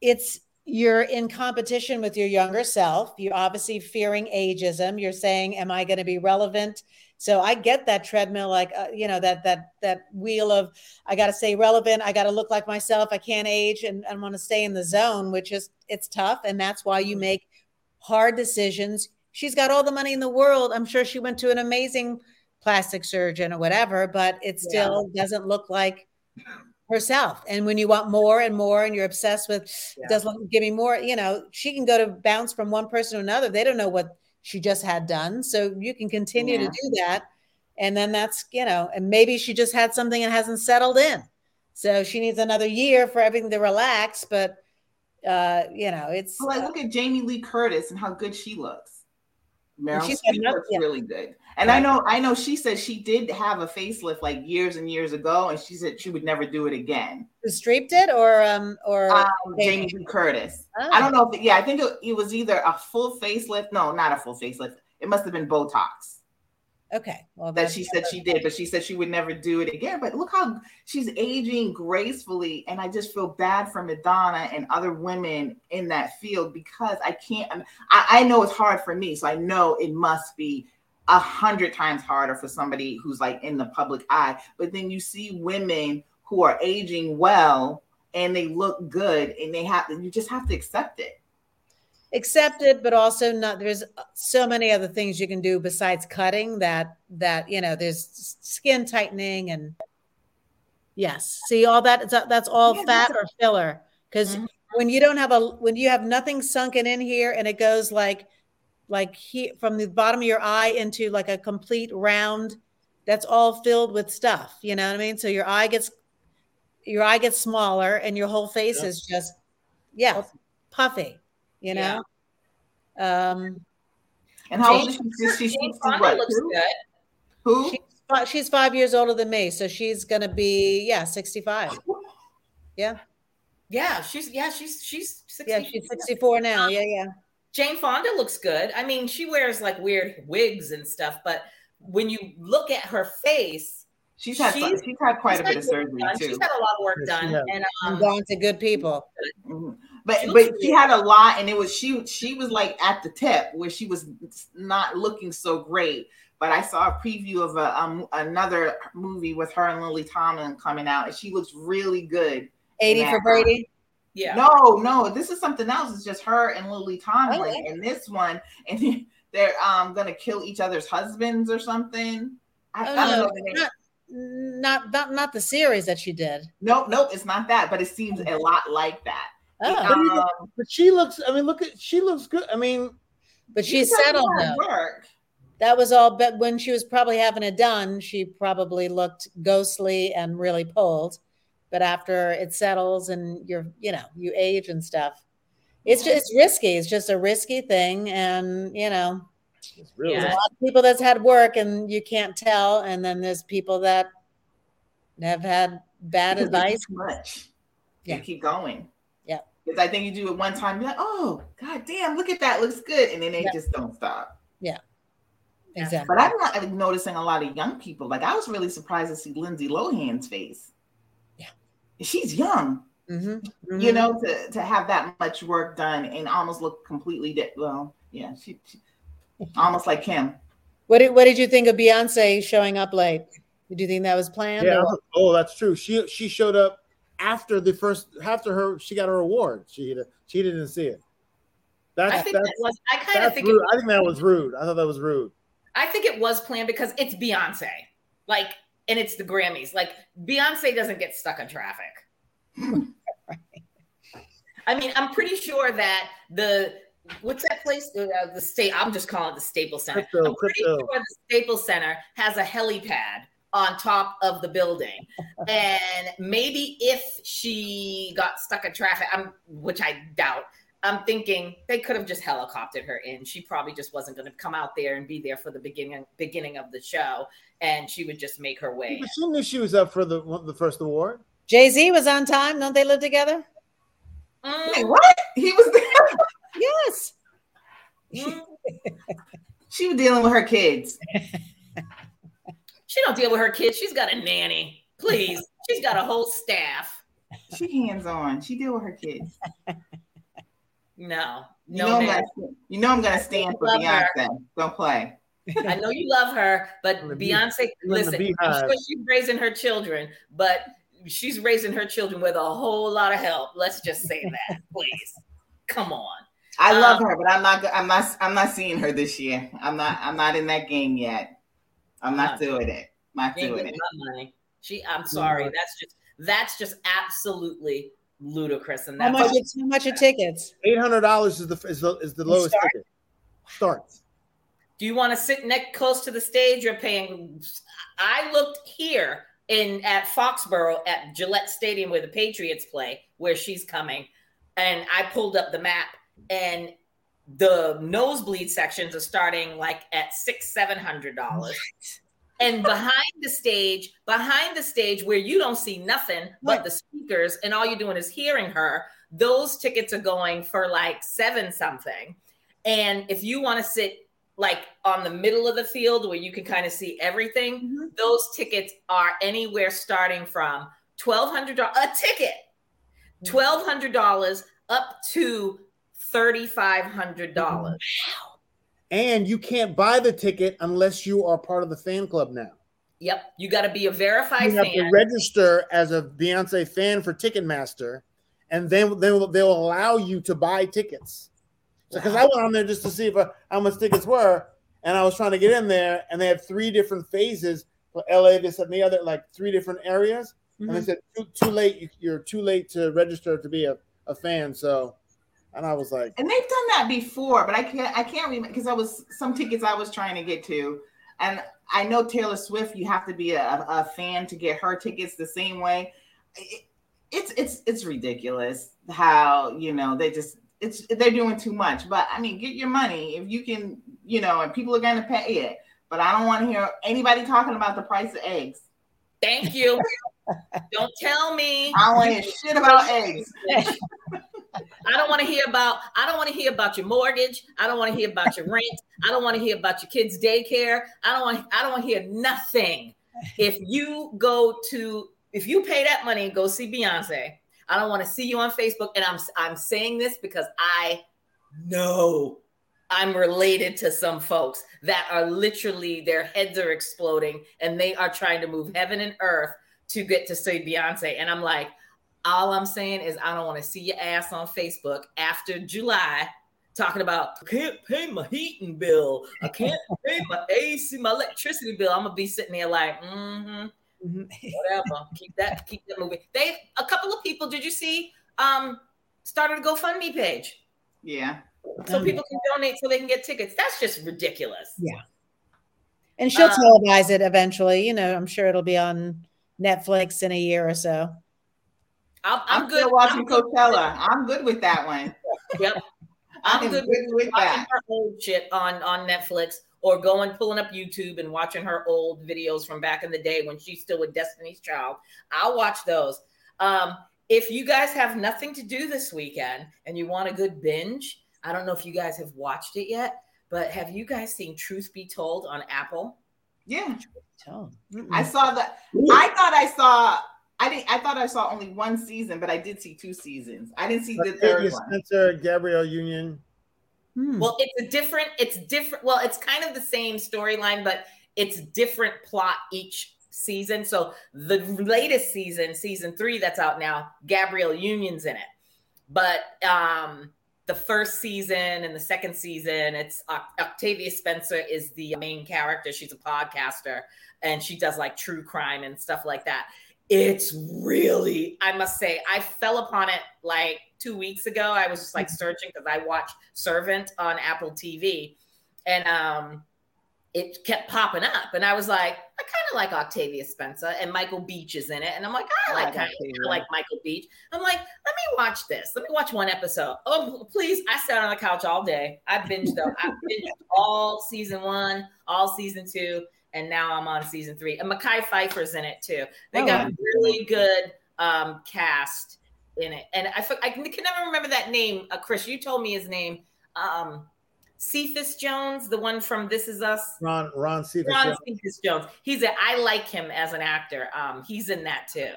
it's you're in competition with your younger self. You're obviously fearing ageism. You're saying, "Am I going to be relevant?" So I get that treadmill, like uh, you know that that that wheel of I got to stay relevant. I got to look like myself. I can't age, and I want to stay in the zone, which is it's tough, and that's why you make hard decisions. she's got all the money in the world. I'm sure she went to an amazing plastic surgeon or whatever, but it still doesn't look like herself. And when you want more and more and you're obsessed with Yeah. doesn't give me more, you know, she can go to bounce from one person to another. They don't know what she just had done. So you can continue Yeah. to do that. And then that's, you know, and maybe she just had something and hasn't settled in. So she needs another year for everything to relax. But uh, you know, it's Like, look at Jamie Lee Curtis and how good she looks. Meryl Streep looks yeah. really good. And I know, I know she said she did have a facelift like years and years ago, and she said she would never do it again. who Streep did or um or Um, Jamie. Jamie Lee Curtis. Oh. I don't know if yeah, I think it, it was either a full facelift. No, not a full facelift. It must have been Botox okay. Well that she said she did, but she said she would never do it again. But look how she's aging gracefully, and I just feel bad for Madonna and other women in that field because I can't. I, I know it's hard for me, so I know it must be a hundred times harder for somebody who's like in the public eye. But then you see women who are aging well and they look good, and they have you just have to accept it. Accept it, but also not there's so many other things you can do besides cutting that that you know there's skin tightening and yes see all that that's- all Yeah, fat that's or filler because Mhm. when you don't have a when you have nothing sunken in here and it goes like like here from the bottom of your eye into like a complete round that's all filled with stuff you know what i mean so your eye gets your eye gets smaller and your whole face Yeah. is just yeah puffy you know um And how old is she? She's, she's Jane 60 Fonda what, looks two? good. Who? she's, fi- she's five years older than me so she's gonna be yeah 65 yeah Yeah, she's yeah, she's she's 60. yeah she's 64 now yeah yeah Jane Fonda looks good. I mean, she wears like weird wigs and stuff, but when you look at her face, She's had She's- she's had quite a bit of surgery done. too. She's had a lot of work Yes, done, and i'm um, going to good people Mhm. But She but looks she had a lot, and it was she she was like at the tip where she was not looking so great. But I saw a preview of a um, another movie with her and Lily Tomlin coming out, and she looks really good. 80 for brady yeah, No, no, this is something else. It's just her and Lily Tomlin, Oh, yeah. and this one, and they're um gonna kill each other's husbands or something. I, Oh, I don't no, know the name. not, not not not the series that she did Nope, nope, it's not that, but it seems a lot like that. oh Um, But she looks. I mean, look at. She looks good. I mean, but she she's settled lot now Work. that was all but when she was probably having it done she probably looked ghostly and really pulled but after it settles and you're you know you age and stuff it's just it's risky it's just a risky thing and you know it's really. There's a lot of people that's had work and you can't tell and then there's people that have had bad advice too much. Yeah. You keep going. Yeah. Because I think you do it one time, you're like, oh, god damn, look at that, looks good. And then they Yeah. just don't stop. Yeah. Exactly But I'm not I'm noticing a lot of young people. Like I was really surprised to see Lindsay Lohan's face. Yeah. She's young, Mhm, you mhm. know, to, to have that much work done and almost look completely di- well, yeah, she, she almost like Kim. what did, what did you think of beyonce showing up late did you think that was planned Yeah. or- Oh, that's true. She she showed up after the first after her she got her award. She she didn't see it. That's I think that's, that was. I kind of think. rude. It, I think that was rude. I thought that was rude. I think it was planned because it's Beyonce, like, and it's the Grammys. Like, Beyonce doesn't get stuck in traffic. I mean, I'm pretty sure that the what's that place? The, uh, the state. I'm just calling it the Staples Center. Crypto, I'm pretty crypto. sure the Staples Center has a helipad on top of the building, and maybe if she got stuck in traffic, I'm, which I doubt. I'm thinking they could have just helicoptered her in. She probably just wasn't going to come out there and be there for the beginning beginning of the show, and she would just make her way. But she knew she was up for the the first award. jay-z was on time don't they live together Mm, Wait, what? He was there. yes mm. She was dealing with her kids. She don't deal with her kids. She's got a nanny. Please, she's got a whole staff. She hands on. She deal with her kids. No, You no, know, I'm gonna, you know I'm gonna stand for Love her. Beyonce. Don't play. I know you love her, but In bee- Beyonce, listen, I'm sure she's raising her children, but she's raising her children with a whole lot of help. Let's just say that, please. Come on. I Um, love her, but I'm not. I'm not. I'm not seeing her this year. I'm not. I'm not in that game yet. I'm not doing it. Not You ain't doing it. money. She, I'm sorry. That's just that's just absolutely ludicrous. And How that's much? How much are tickets? Eight hundred dollars is the is the is the lowest start? ticket. Starts. Do you want to sit next close to the stage? You're paying. I looked here in at Foxborough at Gillette Stadium where the Patriots play, where she's coming, and I pulled up the map, and the nosebleed sections are starting like at six, seven hundred dollars. And behind the stage, behind the stage where you don't see nothing but the speakers, and all you're doing is hearing her, those tickets are going for like seven something. And if you want to sit like on the middle of the field where you can mm-hmm. kind of see everything, mm-hmm. those tickets are anywhere starting from twelve hundred dollars a ticket, mm-hmm. twelve hundred dollars up to thirty five hundred dollars. And you can't buy the ticket unless you are part of the fan club now. Yep, you got to be a verified You have fan. to register as a Beyonce fan for Ticketmaster, and then they'll they'll allow you to buy tickets. So, because I went on there just to see if how much tickets were, and I was trying to get in there, and they had three different phases for LA, this and the other, like three different areas, and they mm-hmm. said too, too late, you, you're too late to register to be a, a fan. So, and I was like, And they've done that before, but I can't. I can't remember because I was some tickets I was trying to get to, and I know Taylor Swift. You have to be a, a fan to get her tickets the same way. It, it's it's it's ridiculous how you know they just it's they're doing too much. But I mean, get your money if you can, you know, and people are going to pay it. But I don't want to hear anybody talking about the price of eggs. Thank you. don't tell me. I don't want to hear shit about eggs. I don't want to hear about. I don't want to hear about your mortgage. I don't want to hear about your rent. I don't want to hear about your kids' daycare. I don't want. I don't want to hear nothing. If you go to, if you pay that money and go see Beyonce, I don't want to see you on Facebook. And I'm I'm saying this because I know I'm related to some folks that are literally their heads are exploding and they are trying to move heaven and earth to get to see Beyonce. And I'm like, all I'm saying is I don't want to see your ass on Facebook after July talking about I can't pay my heating bill. I can't pay my AC, my electricity bill. I'm gonna be sitting there like, mm-hmm, whatever. keep that, keep that moving. They a couple of people, did you see? Um, started a GoFundMe page Yeah. so Um, people can donate so they can get tickets. That's just ridiculous. Yeah. And she'll Um, televise it eventually. You know, I'm sure it'll be on Netflix in a year or so. I'm, I'm, I'm good. still watching I'm good Coachella. I'm good with that one. Yep. I'm I'm good good with, with watching that. her old shit on on Netflix or going pulling up YouTube and watching her old videos from back in the day when she's still with Destiny's Child. I'll watch those. Um, if you guys have nothing to do this weekend and you want a good binge, I don't know if you guys have watched it yet, but have you guys seen Truth Be Told on Apple? Yeah, I saw that. I thought I saw. I didn't. I thought I saw only one season, but I did see two seasons. I didn't see the Octavia third one. Spencer, Gabrielle Union. Hmm. Well, it's a different, it's different. Well, it's kind of the same storyline, but it's different plot each season. So the latest season, season three that's out now, Gabrielle Union's in it. But um the first season and the second season, it's Oc- Octavia Spencer is the main character. She's a podcaster and she does like true crime and stuff like that. It's really, I must say, I fell upon it like two weeks ago. I was just like searching because I watched Servant on Apple TV and um it kept popping up. And I was like, I kind of like Octavia Spencer and Michael Beach is in it. And I'm like, I I like like kind Octavia. of like Michael Beach. I'm like, let me watch this. Let me watch one episode. Oh, please. I sat on the couch all day. I binged though. I binged all season one, all season two, and now I'm on season three. And Mekhi Phifer's in it too. They Oh, got wow. a really good um, cast in it. And I, I can can never remember that name. Uh, Chris, you told me his name. Um, Cephas Jones, the one from This Is Us. Ron Ron Cephas. Ron yeah. Cephas Jones. He's a. I like him as an actor. Um, he's in that too.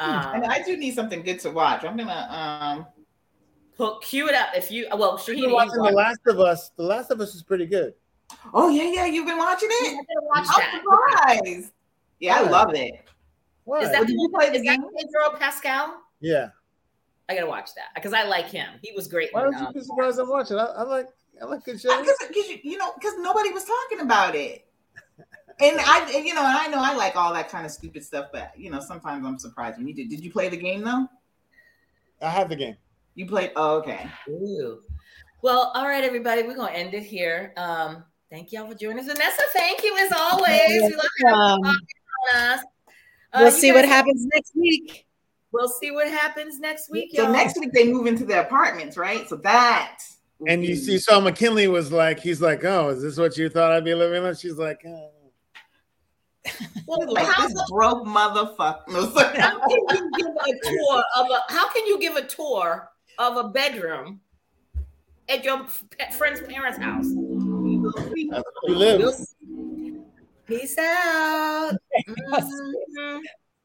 And Um, I do need something good to watch. I'm gonna um put, cue it up if you. Well, Shaheen, You're watching The Last of Us. The Last of Us is pretty good. Oh yeah, yeah, you've been watching I it? gotta watch I'm that. surprised. Yeah, I love it. What? Is that, Did you play the is that game? Pedro Pascal? yeah. I gotta watch that because I like him. He was great. Why in, don't you um, be surprised I'm watching? I, I like I like good shows. Because you, you know, because nobody was talking about it. And I, and, you know, and I know I like all that kind of stupid stuff, but you know, sometimes I'm surprised when you did. Did you play the game though? I have the game. You played? Oh, okay. Ooh. Well, all right, everybody, we're gonna end it here. Um, thank y'all for joining us. Vanessa, thank you as always. We love you welcome. on us. Uh, We'll you see what happens next week. We'll see what happens next week. So y'all. next week they move into their apartments, right? So that. And you see, so Mackinley was like, he's like, oh, is this what you thought I'd be living in? She's like, oh. Well, like how, this broke motherfucker. No, how can you give a tour of a? How can you give a tour of a bedroom at your f- friend's parents' house? Peace out. Mhm.